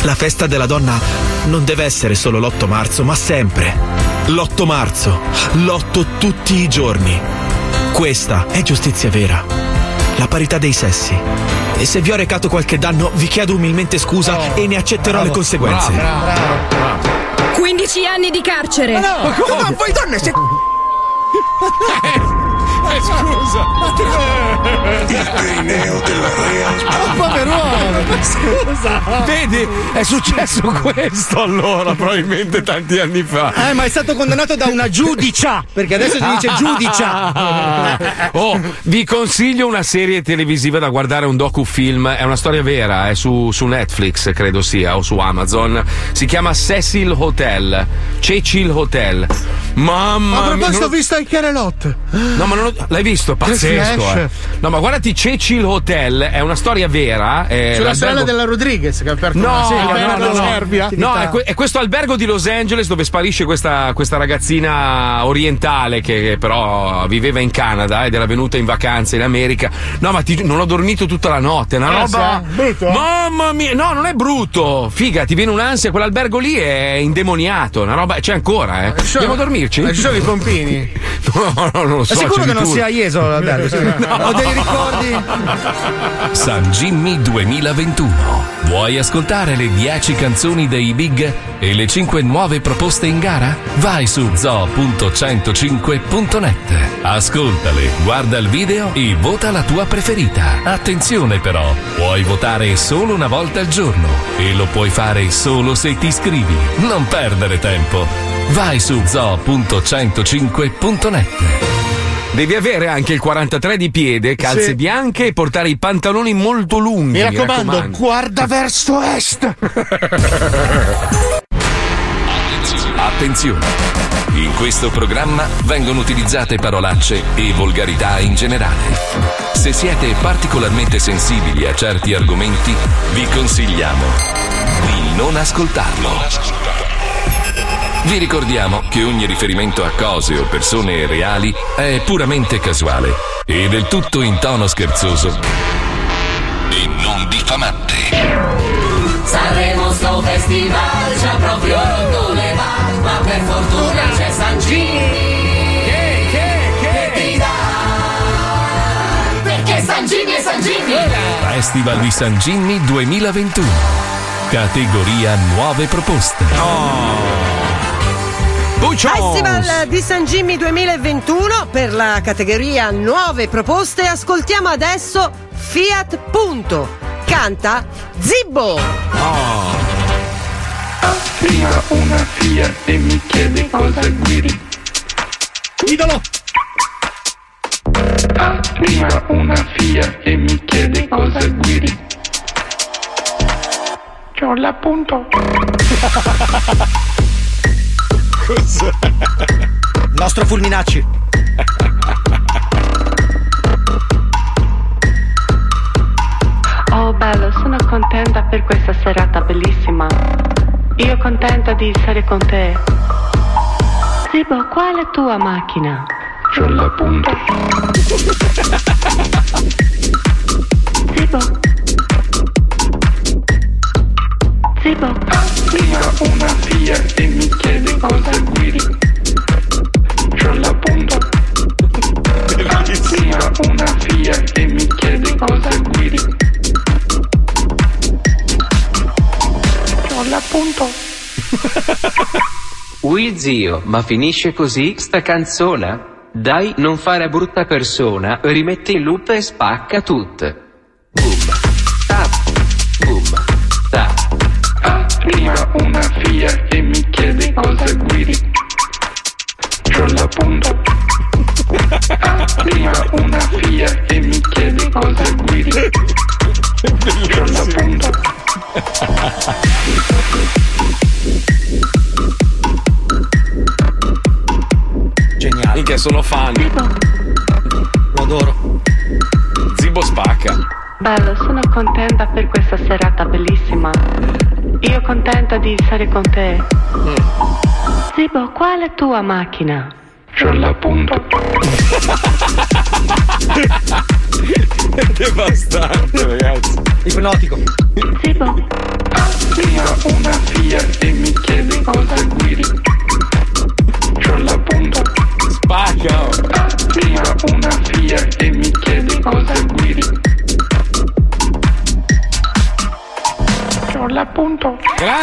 La festa della donna non deve essere solo l'8 marzo, ma sempre. L'8 marzo, l'8 tutti i giorni. Questa è giustizia vera. La parità dei sessi. E se vi ho recato qualche danno, vi chiedo umilmente scusa e ne accetterò le conseguenze. 15 anni di carcere. Ma come? Ma voi donne siete... (laughs) Eh, scusa. Il perineo della realtà. Pover'uomo! Scusa! Vedi, è successo questo allora, probabilmente tanti anni fa. Eh, ma è stato condannato da una giudicia! Perché adesso si dice giudicia! (laughs) Oh, vi consiglio una serie televisiva da guardare, un docufilm, è una storia vera, è su, su Netflix credo sia, o su Amazon. Si chiama Cecil Hotel. Cecil Hotel. Mamma A mia. proposito, ho visto il Chiarelot. No, ma non lo- l'hai visto? Pazzesco. Eh. No, ma guardati, Cecil Hotel è una storia vera. eh, Sulla sorella della Rodriguez che ha aperto No, una no, in no, no. Serbia. No, è, que- è questo albergo di Los Angeles dove sparisce questa, questa ragazzina orientale che, che però viveva in Canada ed era venuta in vacanza in America. No, ma ti- non ho dormito tutta la notte. È una Ah, roba. sì? Brutto? Mamma mia, no, non è brutto. Figa, ti viene un'ansia. Quell'albergo lì è indemoniato. Una roba. C'è ancora, eh. Andiamo a dormirci? Ma ci sono i pompini? (laughs) No, no, non lo so. È sicuro che non sia a Jesolo l'albergo? sì? Ho dei ricordi. San Jimmy 2021. Vuoi ascoltare le 10 canzoni dei Big e le 5 nuove proposte in gara? Vai su zoo.105.net. Ascoltale, guarda il video e vota la tua preferita. Attenzione però, puoi votare solo una volta al giorno e lo puoi fare solo se ti iscrivi. Non perdere tempo. Vai su zoo.105.net. Devi avere anche il 43 di piede, calze Sì. bianche e portare i pantaloni molto lunghi. Mi raccomando, guarda verso est. Attenzione! In questo programma vengono utilizzate parolacce e volgarità in generale. Se siete particolarmente sensibili a certi argomenti, vi consigliamo di non ascoltarlo. Vi ricordiamo che ogni riferimento a cose o persone reali è puramente casuale e del tutto in tono scherzoso. E non diffamante. Sanremo sto festival ci ha proprio rotto le Ma per fortuna c'è San Gini. Che, che, che? Ti dà? Perché San Gini è San Gini? Festival di San Jimmy 2021. Categoria Nuove proposte. Festival di San Jimmy 2021 per la categoria nuove proposte. Ascoltiamo adesso Fiat Punto. Canta Zibbo. Prima una Fiat e mi chiede cosa guidi. Idolo! Prima una Fiat e mi chiede cosa guidi. C'ho l'appunto. (laughs) Cos'è? Nostro Fulminacci. Oh bello, sono contenta per questa serata bellissima. Io contenta di essere con te. Zibo, qual è tua macchina? C'ho l'appunto. Zibo. Zibo. Prima una Fiat mi chiede cosa guidi. C'ho l'appunto. Prima una Fiat e Ui zio, ma finisce così sta canzona? Dai, non fare brutta persona, rimetti in loop e spacca tutto. Boom, tap, boom, tap. Prima una Fiat e mi chiede cosa guidi. C'ho l'appunto. Prima una Fiat e mi chiede cosa guidi. C'ho l'appunto. Geniale. Minchia, sono fan. Lo adoro. Zibo spacca. Bello, sono contenta per questa serata bellissima. Io contenta di essere con te. Zibo, qual è tua macchina? C'ho l'appunto. È devastante, ragazzi. Ipnotico. Zibo. Prima una Fiat e mi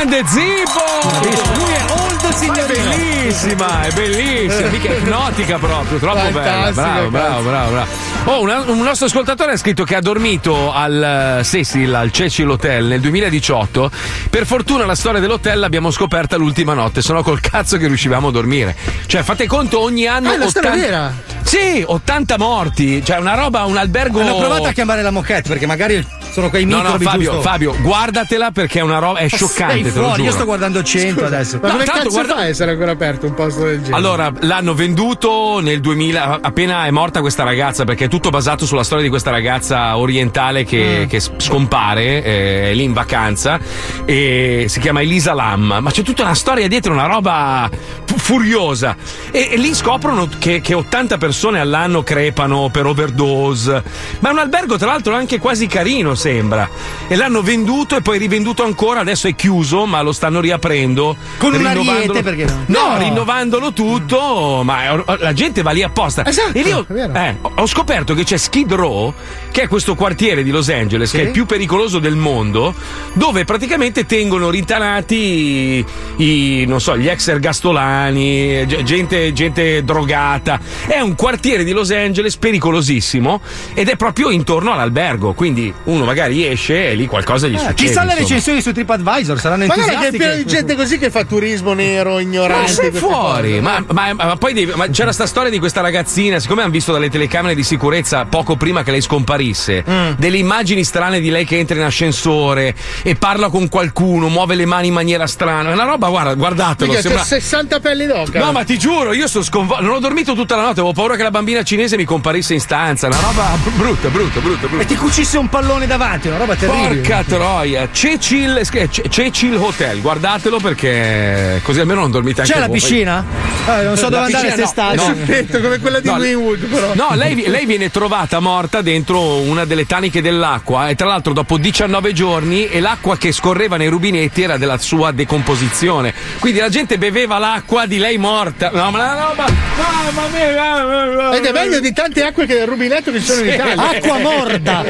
Grande Zippo! Lui è old signorino. È bellissima, è bellissima. Mica è ipnotica proprio, troppo bella. Bravo, bravo, bravo, bravo. Oh, un, un nostro ascoltatore ha scritto che ha dormito al eh, Cecil, al Cecil Hotel nel 2018. Per fortuna la storia dell'hotel l'abbiamo scoperta l'ultima notte, sennò col cazzo che riuscivamo a dormire. Cioè, fate conto, ogni anno. Ah, è una storia 80 vera? Sì, 80 morti. Cioè, una roba, un albergo. Hanno provato a chiamare la moquette perché magari sono quei No, microbi no, Fabio, giusto. Fabio, guardatela perché è una roba. È scioccante. Fuori, io sto guardando 100 adesso. Ma No, come tanto cazzo guarda- fa a essere ancora aperto un posto del genere? Allora, l'hanno venduto nel 2000, appena è morta questa ragazza, perché è tutto basato sulla storia di questa ragazza orientale che, Mm. che scompare, eh, è lì in vacanza, e si chiama Elisa Lam, ma c'è tutta una storia dietro, una roba fu- furiosa. E, e lì scoprono che, che 80 persone all'anno crepano per overdose, ma è un albergo tra l'altro anche quasi carino sembra. E l'hanno venduto e poi rivenduto ancora, adesso è chiuso, ma lo stanno riaprendo. Con un rinnovandolo- ariete, perché no? No, No. rinnovandolo tutto, ma la gente va lì apposta. Esatto, e vero. eh, ho- scoperto che c'è Skid Row, che è questo quartiere di Los Angeles, che è il più pericoloso del mondo, dove praticamente tengono rintanati i, non so, gli ex ergastolani, ge- gente, gente drogata. È un quartiere di Los Angeles pericolosissimo ed è proprio intorno all'albergo. Quindi uno magari esce e lì qualcosa gli Eh, succede. chissà le recensioni su TripAdvisor, saranno Ma guarda che è entusiastiche. pieno di gente così che fa turismo nero, ignorante. Ma sei fuori, cose. ma, ma- ma poi devi- ma c'era sta storia di questa ragazzina, siccome hanno visto dalle telecamere di sicurezza poco prima che lei scomparisse, Mm. delle immagini strane di lei che entra in ascensore e parla con qualcuno, muove le mani in maniera strana. È una roba, guarda, guardatelo. Minchia, sembra- c'ha 60 pelli d'oca. No, ma ti giuro, io sono sconvolto. Non ho dormito tutta la notte, avevo paura che la bambina cinese mi comparisse in stanza. Una roba (laughs) brutta, brutta, brutta, brutta. E ti cucisse un pallone davanti, una roba terribile. Porca troia, Cecil, eh, Ce- Cecil Hotel, guardatelo perché così almeno non dormite anche C'è la voi. piscina? Eh, non so La dove andare se no, stai. no. Detto come quella di No, Winwood, però. No, lei, lei viene trovata morta dentro una delle taniche dell'acqua e tra l'altro dopo 19 giorni e l'acqua che scorreva nei rubinetti era della sua decomposizione. Quindi la gente beveva l'acqua di lei morta. No, ma la roba... Mamma mia! Ed è meglio di tante acque che del rubinetto che ci sono in. Italia. Acqua morta!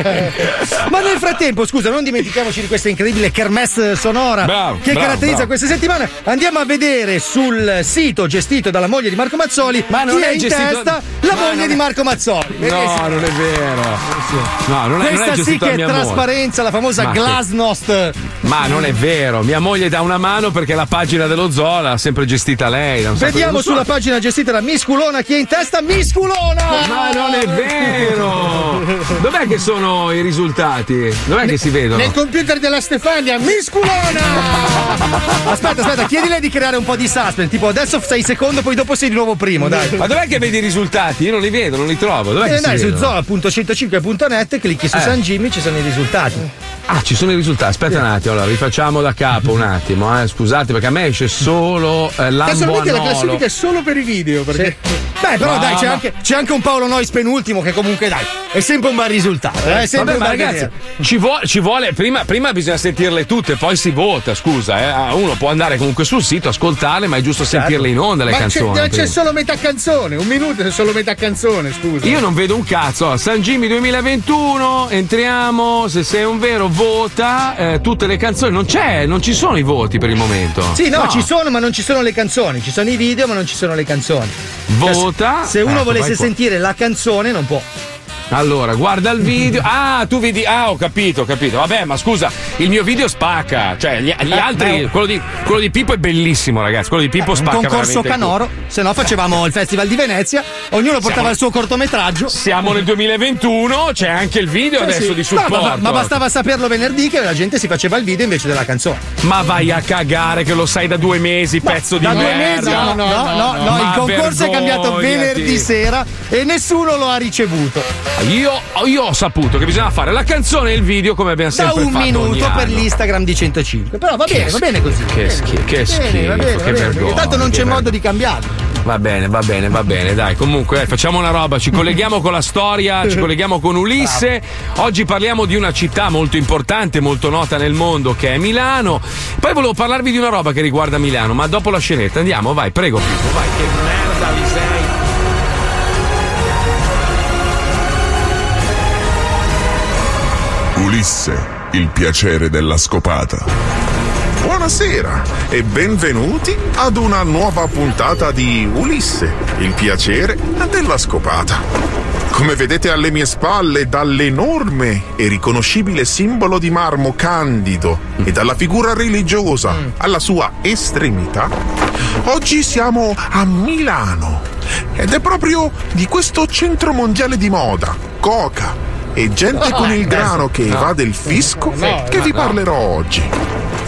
Ma nel frattempo, scusa, non dimentichiamoci di questa incredibile kermesse sonora Bravo, che bravo, caratterizza bravo. questa settimana. Andiamo a vedere sul sito gestito dalla moglie di Marco Mazzoli Ma non chi è è in gestito- testa la Ma moglie non di Marco Mazzoli. No, non è vero. No, non è, non è Questa sì che è mia moglie. trasparenza, la famosa Ma che- glasnost. Ma non è vero, mia moglie dà una mano perché la pagina dello zoo l'ha sempre gestita lei. Vediamo non so- sulla pagina gestita da Misculona chi è in testa Misculona! Ma non è vero! Dov'è che sono i risultati? Risultati? Dov'è che si vedono? Nel computer della Stefania, misculona! (laughs) Aspetta, aspetta, chiedile di creare un po' di suspense. Tipo, adesso sei secondo, poi dopo sei di nuovo primo, dai. Ma dov'è che vedi i risultati? Io non li vedo, non li trovo. Dov'è che Eh, dai, su vedono? zola.105.net, clicchi su Eh. San Jimmy, ci sono i risultati. Ah, ci sono i risultati. Aspetta un attimo, allora rifacciamo da capo un attimo, eh. Scusate, perché a me esce solo eh, Casualmente la classifica è solo per i video. Perché... Beh, però Ma- dai, c'è ma- anche, c'è anche un Paolo Nois penultimo che comunque dai, è sempre un bel risultato. eh, È sempre Vabbè, un bel ragazzi. Ci vuole, ci vuole prima, prima bisogna sentirle tutte, poi si vota. Scusa, eh. Ah, uno può andare comunque sul sito, ascoltarle, ma è giusto sentirle in onda le Ma c'è, canzoni. c'è prima. solo metà canzone, un minuto c'è solo metà canzone, scusa. Io non vedo un cazzo. San Jimmy 2021, entriamo. Se sei un vero, vota eh, tutte le canzoni. Non c'è, non ci sono i voti per il momento. Sì, no, ci sono, ma non ci sono le canzoni. Ci sono i video, ma non ci sono le canzoni. Vota. Se uno Ecco, volesse sentire la canzone, non può. Allora, guarda il video. (laughs) Ah, tu vedi. Ah, ho capito, ho capito. Vabbè, ma scusa, il mio video spacca. Cioè, gli, gli Eh, altri. beh, quello, di, quello di Pippo è bellissimo, ragazzi. Quello di Pippo un spacca. concorso veramente canoro, se no facevamo il Festival di Venezia, ognuno portava Siamo- il suo cortometraggio. Siamo nel 2021, c'è anche il video Sì, adesso sì. di No, supporto. ma, ma bastava saperlo venerdì che la gente si faceva il video invece della canzone. Ma vai a cagare che lo sai da due mesi, pezzo di da due merda. mesi no, no, no, no, il Ma concorso è cambiato vergognati. venerdì sera e nessuno lo ha ricevuto. Io, io ho saputo che bisogna fare la canzone e il video come abbiamo Da sempre un fatto ogni minuto per anno. l'Instagram di 105. Però va Che bene, va bene così. Che schifo, che Bene, schifo, va bene, va che bene, vergogna. tanto non che c'è ver- modo di cambiarlo. Va bene, va bene, va bene, dai. Comunque, eh, facciamo una roba, ci colleghiamo con la storia, ci colleghiamo con Ulisse. Oggi parliamo di una città molto importante, molto nota nel mondo, che è Milano. Poi volevo parlarvi di una roba che riguarda Milano, ma dopo la scenetta. Andiamo, vai, prego, Pippo, vai, che merda vi sei. Ulisse, il piacere della scopata. Buonasera e benvenuti ad una nuova puntata di Ulisse, il piacere della scopata. Come vedete alle mie spalle, dall'enorme e riconoscibile simbolo di marmo candido e dalla figura religiosa alla sua estremità, oggi siamo a Milano ed è proprio di questo centro mondiale di moda, coca e gente con il grano che evade il fisco che vi parlerò oggi.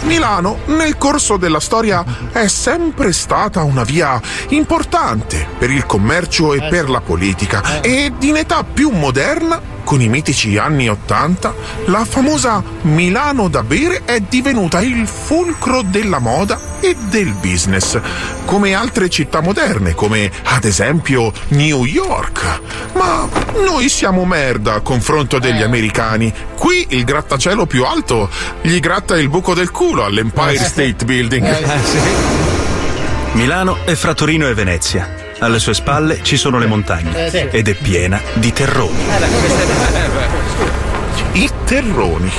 Milano nel corso della storia è sempre stata una via importante per il commercio e per la politica ed in età più moderna con i mitici anni Ottanta, la famosa Milano da bere è divenuta il fulcro della moda e del business, come altre città moderne, come ad esempio New York. Ma noi siamo merda a confronto degli americani. Qui il grattacielo più alto gli gratta il buco del culo all'Empire State Building. (laughs) Milano è fra Torino e Venezia. Alle sue spalle ci sono le montagne Eh, ed è piena di terroni. I terroni.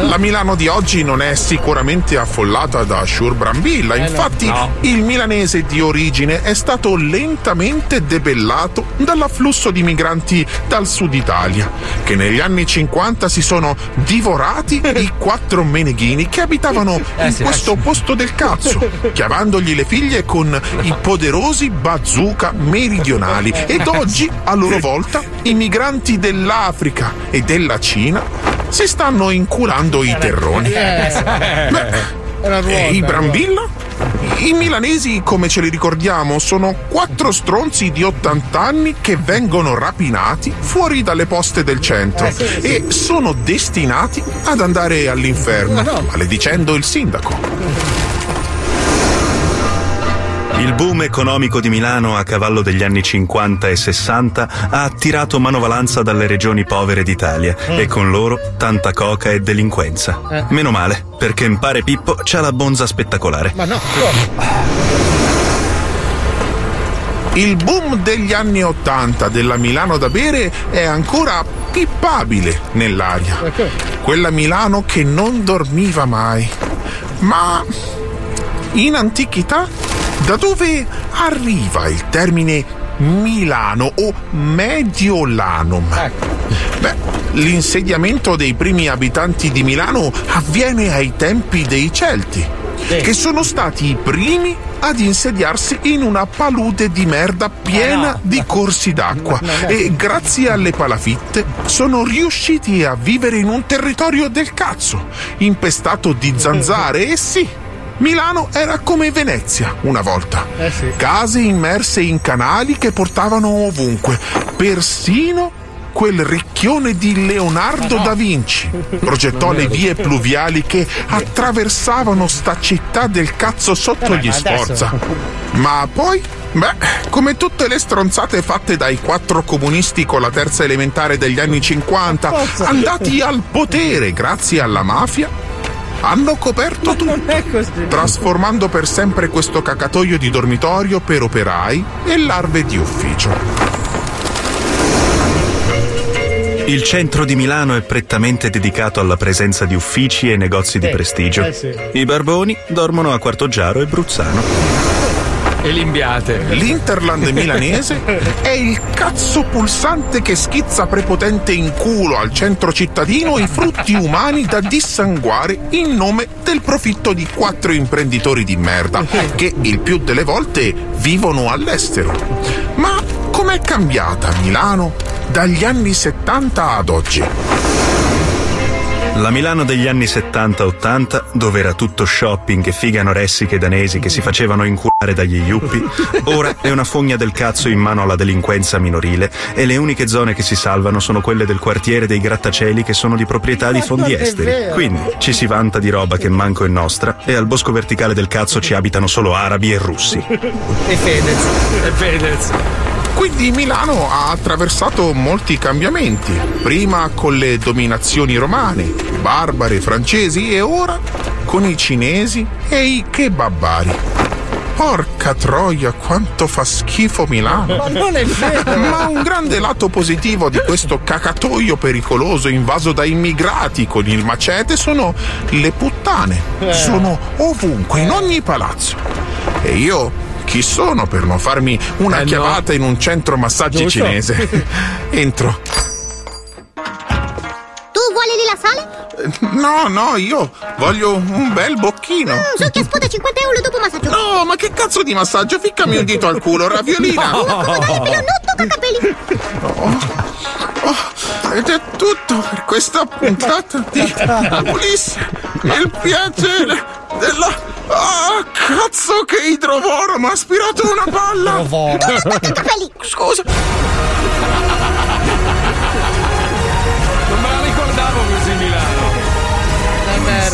La Milano di oggi non è sicuramente affollata da Shure Brambilla, Eh infatti No. il milanese di origine è stato lentamente debellato dall'afflusso di migranti dal sud Italia, che negli anni 50 si sono divorati (laughs) i quattro meneghini che abitavano Eh in questo eh posto del cazzo, chiamandogli le figlie con i poderosi bazooka meridionali ed oggi a loro volta i migranti dell'Africa e della Cina si stanno inculando i terroni. Era E i Brambilla? I milanesi, come ce li ricordiamo, sono quattro stronzi di 80 anni che vengono rapinati fuori dalle poste del centro Eh, sì, sì. e sono destinati ad andare all'inferno, maledicendo il sindaco. Il boom economico di Milano a cavallo degli anni 50 e 60 ha attirato manovalanza dalle regioni povere d'Italia e con loro tanta coca e delinquenza. Eh. Meno male, perché Impare Pippo c'ha la bonza spettacolare. Ma no? Il boom degli anni 80 della Milano da bere è ancora pippabile nell'aria. Quella Milano che non dormiva mai. Ma in antichità da dove arriva il termine Milano o Mediolanum? Beh, l'insediamento dei primi abitanti di Milano avviene ai tempi dei Celti, che sono stati i primi ad insediarsi in una palude di merda piena di corsi d'acqua e grazie alle palafitte sono riusciti a vivere in un territorio del cazzo, impestato di zanzare e sì. Milano era come Venezia una volta. Case immerse in canali che portavano ovunque, persino quel ricchione di Leonardo da Vinci. Progettò le vie pluviali che attraversavano sta città del cazzo sotto gli Sforza. (laughs) Ma poi, beh, come tutte le stronzate fatte dai quattro comunisti con la terza elementare degli anni 50, andati al potere grazie alla mafia, hanno coperto tutto, trasformando per sempre questo cacatoio di dormitorio per operai e larve di ufficio. Il centro di Milano è prettamente dedicato alla presenza di uffici e negozi di Eh, prestigio. eh. I barboni dormono a Quartogiaro e Bruzzano. E limbiate. L'Interland milanese è il cazzo pulsante che schizza prepotente in culo al centro cittadino i frutti umani da dissanguare in nome del profitto di quattro imprenditori di merda che il più delle volte vivono all'estero. Ma com'è cambiata Milano dagli anni 70 ad oggi? La Milano degli anni 70-80, dove era tutto shopping e fighe anoressiche danesi che si facevano inculare dagli yuppi, ora è una fogna del cazzo in mano alla delinquenza minorile e le uniche zone che si salvano sono quelle del quartiere dei grattacieli che sono di proprietà di fondi esteri. Quindi ci si vanta di roba che manco è nostra e al bosco verticale del cazzo ci abitano solo arabi e russi. E Fedez. E Fedez. Quindi Milano ha attraversato molti cambiamenti, prima con le dominazioni romane, barbare francesi e ora con i cinesi e i kebabari. Porca troia, quanto fa schifo Milano! Ma non è vero! (laughs) Ma un grande lato positivo di questo cacatoio pericoloso invaso da immigrati con il macete sono le puttane. Eh. Sono ovunque, in ogni palazzo. E io chi sono per non farmi una Eh, no. chiavata in un centro massaggi cinese? (laughs) Entro. Vuoi lì la sale? No, no, io voglio un bel bocchino. Mm, so che spoda 50 euro dopo massaggio. No, ma che cazzo di massaggio? Ficcami un dito al culo, raviolina. No, commodore, però non tocca capelli. Ed è tutto per questa puntata di Ulisse. Il piacere della. Ah, cazzo che idrovoro! Mi ha aspirato una palla! Capelli. Scusa.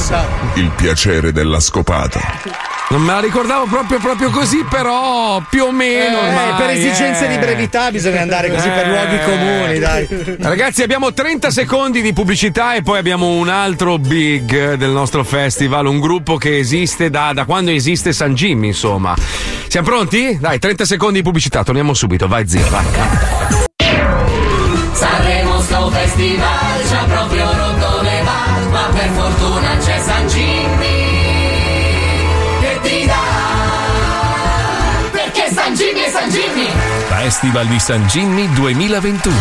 Merda. Il piacere della scopata. Non me la ricordavo proprio, proprio così, però più o meno. Eh, ormai, per esigenze eh. di brevità bisogna andare così per luoghi comuni, dai. Ragazzi, abbiamo 30 secondi di pubblicità e poi abbiamo un altro big del nostro festival, un gruppo che esiste da, da quando esiste San Jimmy, insomma. Siamo pronti? Dai, 30 secondi di pubblicità, torniamo subito, vai zio, vai. Sanremo sto festival San Jimmy Che ti dà Perché San Jimmy è San Jimmy Festival di San Jimmy 2021.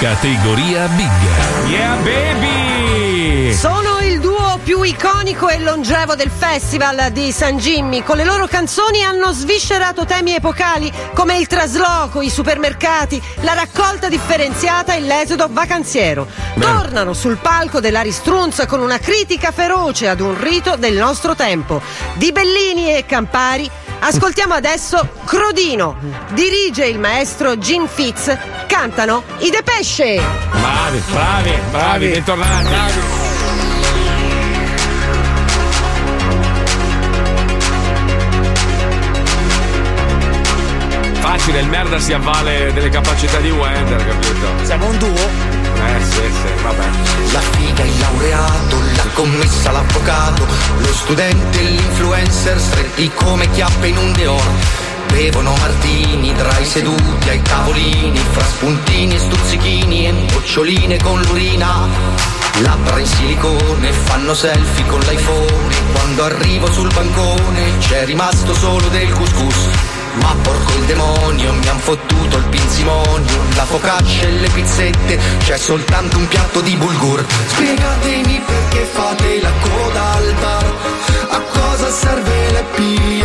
Categoria Big. Yeah, baby! Duo più iconico e longevo del festival di San Jimmy. Con le loro canzoni hanno sviscerato temi epocali come il trasloco, i supermercati, la raccolta differenziata e l'esodo vacanziero. Tornano sul palco della ristrunza con una critica feroce ad un rito del nostro tempo. Di Bellini e Campari ascoltiamo adesso Crodino. Dirige il maestro Gene Fitz. Cantano i Depesce. Bravi, bravi, bravi, bentornati. Facile, il merda si avvale delle capacità di Wender, capito? Siamo un duo? Eh sì, sì, vabbè. La figa, il laureato, la commessa, l'avvocato, lo studente, l'influencer, stretti come chiappe in un deor. Bevono martini tra i seduti ai tavolini, fra spuntini e stuzzichini e noccioline con l'urina. Labbra in silicone, fanno selfie con l'iPhone. Quando arrivo sul bancone c'è rimasto solo del couscous. Ma porco il demonio, mi han fottuto il pinzimonio La focaccia e le pizzette, c'è soltanto un piatto di bulgur. Spiegatemi perché fate la coda al bar. A cosa serve la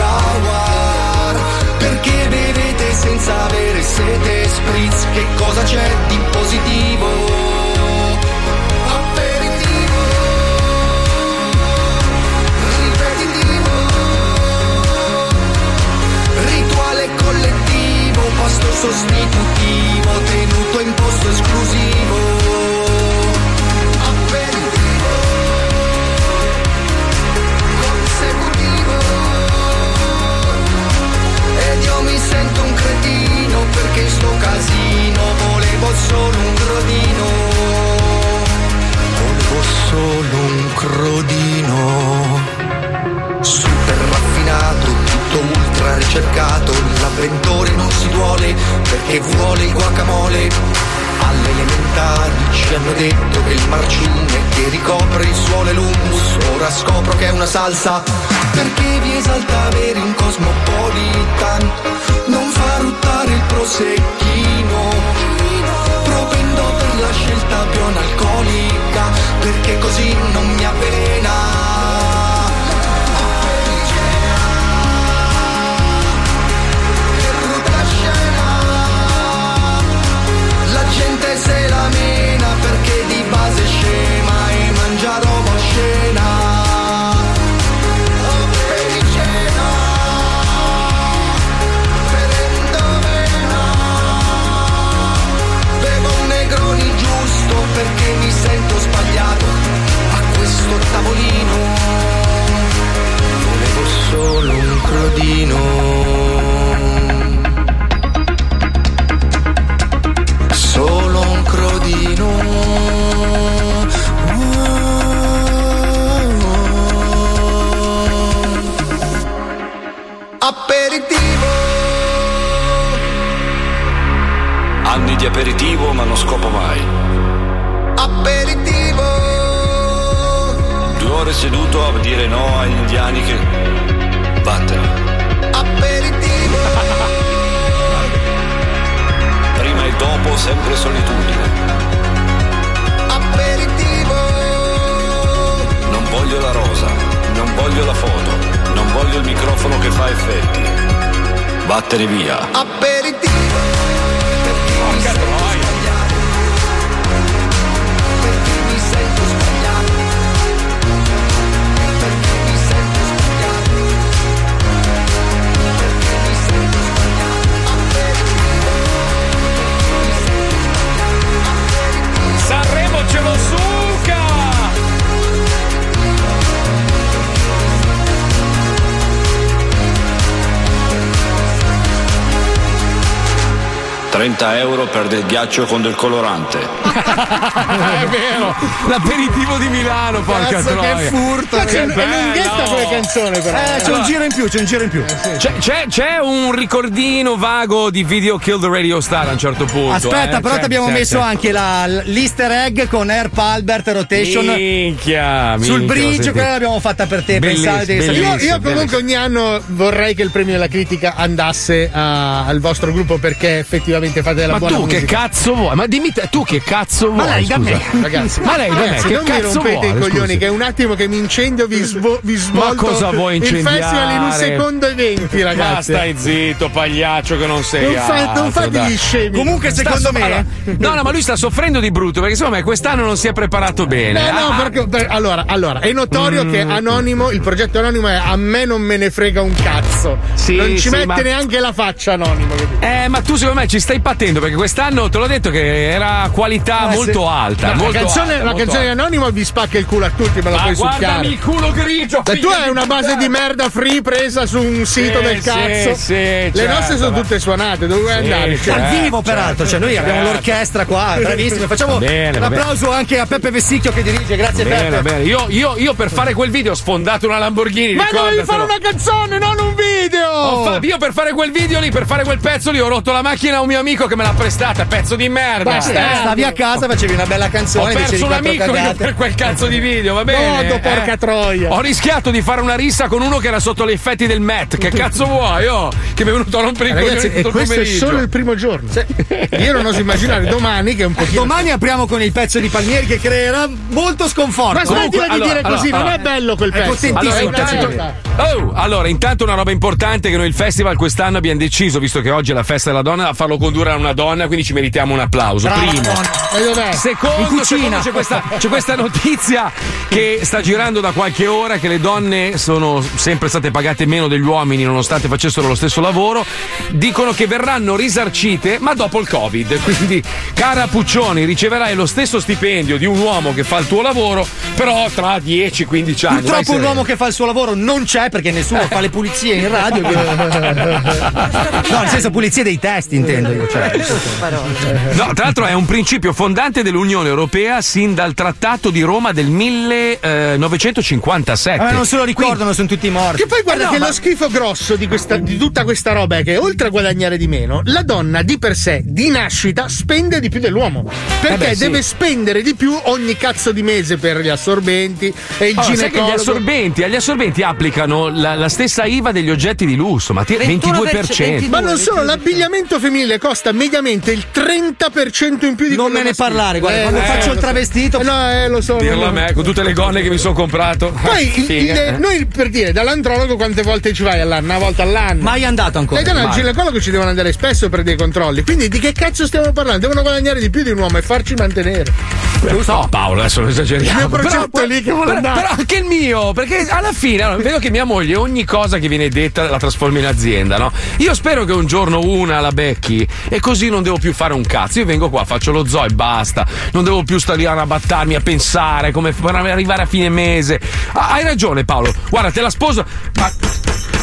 hour Perché bevete senza avere sete spritz? Che cosa c'è di positivo? Pasto sostitutivo, tenuto in posto esclusivo. Aperitivo, consecutivo, ed io mi sento un cretino perché sto casino volevo solo un grodino. Volevo solo un crodino. Super raffinato, tutto ultra ricercato. L'avventore non si duole perché vuole il guacamole. Alle elementari ci hanno detto che il marciume che ricopre il suolo è l'hummus. Ora scopro che è una salsa perché vi esalta avere un cosmopolitan. Non fa ruttare il prosecchino. Propendo per la scelta più analcolica perché così non mi avvelena. Perché mi sento sbagliato a questo tavolino. Volevo solo un crodino. Solo un crodino. Aperitivo. Anni di aperitivo ma non scopo mai. Due ore seduto a dire no agli indiani che... Vattene. Aperitivo. (laughs) Prima e dopo sempre solitudine. Aperitivo. Non voglio la rosa, non voglio la foto, non voglio il microfono che fa effetti. Vattene via. Aperitivo. Porca Sanremo ce lo suca! 30 euro per del ghiaccio con del colorante. (laughs) È vero, l'aperitivo di Milano, porca Cazzo, troia. che furto, Ma che- è lunghetta come canzone, però. Eh, c'è un giro in più, c'è un giro in più. C'è, c'è- c'è un ricordino vago di video Kill the Radio Star a un certo punto. Aspetta, eh. però C'è, ti abbiamo c'è, messo c'è. anche la, l'easter egg con Air Albert Rotation. Minchia, Sul minchia, bridge, senti. quella l'abbiamo fatta per te. Pensate Io, io comunque ogni anno vorrei che il premio della critica andasse a- al vostro gruppo perché effettivamente fate della Ma buona tu che musica. cazzo vuoi? Ma dimmi te, tu che cazzo vuoi? Ma lei da me, ragazzi. Ma lei da me, che non mi cazzo rompete vuole? i coglioni, scusi? che è un attimo che mi incendio, vi, svo- vi svolto cosa vuoi il incendiare? festival in un secondo e venti, ragazzi. Ma stai zitto, pagliaccio, che non sei Non fa- non fate dai. gli scemi. Comunque, secondo so- me- allora, no, no, ma lui sta soffrendo di brutto perché secondo me quest'anno non si è preparato bene. No, no, Ah, perché, per- allora, allora, è notorio Mm. che Anonimo, il progetto Anonimo è a me non me ne frega un cazzo. Sì, non ci sì, mette ma- neanche la faccia Anonimo. capito? Eh, ma tu secondo me ci stai patendo perché quest'anno te l'ho detto che era qualità Eh, molto sì. alta. No, molto la canzone, alta, la molto canzone di alta. Anonimo vi spacca il culo a tutti, me la Ma puoi guardami succhiare. il culo grigio. E tu hai una base di merda free presa su un sito Sì, del sì, cazzo. sì, Le certo, nostre sono tutte suonate, dove vuoi Sì, andare? certo, Dal vivo, peraltro, cioè noi abbiamo certo. l'orchestra qua, bravissimi. Facciamo bene, un applauso anche a Peppe Vessicchio che dirige, grazie Bene, Peppe. bene. Io, io- io per fare quel video ho sfondato una Lamborghini. Ma dovevi fare una canzone, non un video! Fa- io per fare quel video lì, per fare quel pezzo lì, ho rotto la macchina a un mio amico che me l'ha prestata, pezzo di merda. Basta, Eh. stavi a casa, facevi una bella Ho canzone, perso dicevi un amico per quel cazzo di video, va bene? Godo, porca troia. Ho rischiato di fare una rissa con uno che era sotto gli effetti del Met. Che cazzo vuoi? Oh, che mi è venuto a rompere i coglioni tutto il questo è pomeriggio. solo il primo giorno. Io non oso immaginare domani che è un pochino. Domani apriamo con il pezzo di Palmieri che creerà molto sconforto. Ma smettila di allora, dire così, allora, non è allora. bello quel È pezzo. potentissimo Allora, È una pezzo. intanto. Oh, allora, intanto una roba importante che noi il festival quest'anno abbiamo deciso, visto che oggi è la festa della donna, a farlo condurre a una donna, quindi ci meritiamo un applauso. Brava Primo. Secondo, In cucina. secondo c'è, questa, c'è questa notizia che sta girando da qualche ora che le donne sono sempre state pagate meno degli uomini nonostante facessero lo stesso lavoro. Dicono che verranno risarcite, ma dopo il Covid. Quindi, cara Puccioni, riceverai lo stesso stipendio di un uomo che fa il tuo lavoro, però tra 10-15 anni. Purtroppo un uomo che fa il suo lavoro non c'è perché nessuno fa le pulizie in radio. (laughs) No, nel senso pulizie dei testi, intendo io. Cioè. (laughs) No, tra l'altro è un principio fondante dell'Unione Europea sin dal Trattato di Roma del 1957. Ma non se lo ricordano, sono tutti morti. Che poi guarda Eh no, che ma- lo schifo grosso di, questa- di tutta questa roba è che oltre a guadagnare di meno, la donna di per sé, di nascita, spende di più dell'uomo. Perché Eh beh, sì. deve spendere di più ogni cazzo di mese per gli assorbenti e il Allora, sai che ginecologo. gli assorbenti, agli assorbenti applicano la, la stessa IVA degli oggetti di lusso, ma ti- 22%. Ma non solo, l'abbigliamento femminile costa mediamente il 30% in più di Non quello me ne parlare, guarda, quando faccio il lo so. travestito- Eh, No, eh, lo so. Dirlo a lo so. me, con tutte le gonne che mi sono comprato. (laughs) Poi il- il- eh. noi per dire dall'andrologo quante volte ci vai all'anno? Una volta all'anno. Mai andato ancora. E al Mai. ginecologo ci devono andare spesso per dei controlli. Quindi di che cazzo stiamo parlando? Devono guadagnare di più di un uomo e farci mantenere. No, Paolo, adesso non esageriamo. Il mio Però- progetto è lì che vuole però, andare. però anche il mio, perché alla fine allora, vedo che mia moglie ogni cosa che viene detta la trasforma in azienda, no? Io spero che un giorno una la becchi e così non devo più fare un cazzo. Io vengo qua, faccio lo zoo e basta. Non devo più stare lì a battarmi, a pensare come f- arrivare a fine mese. Ah, hai ragione, Paolo. Guarda, te la sposo. Ma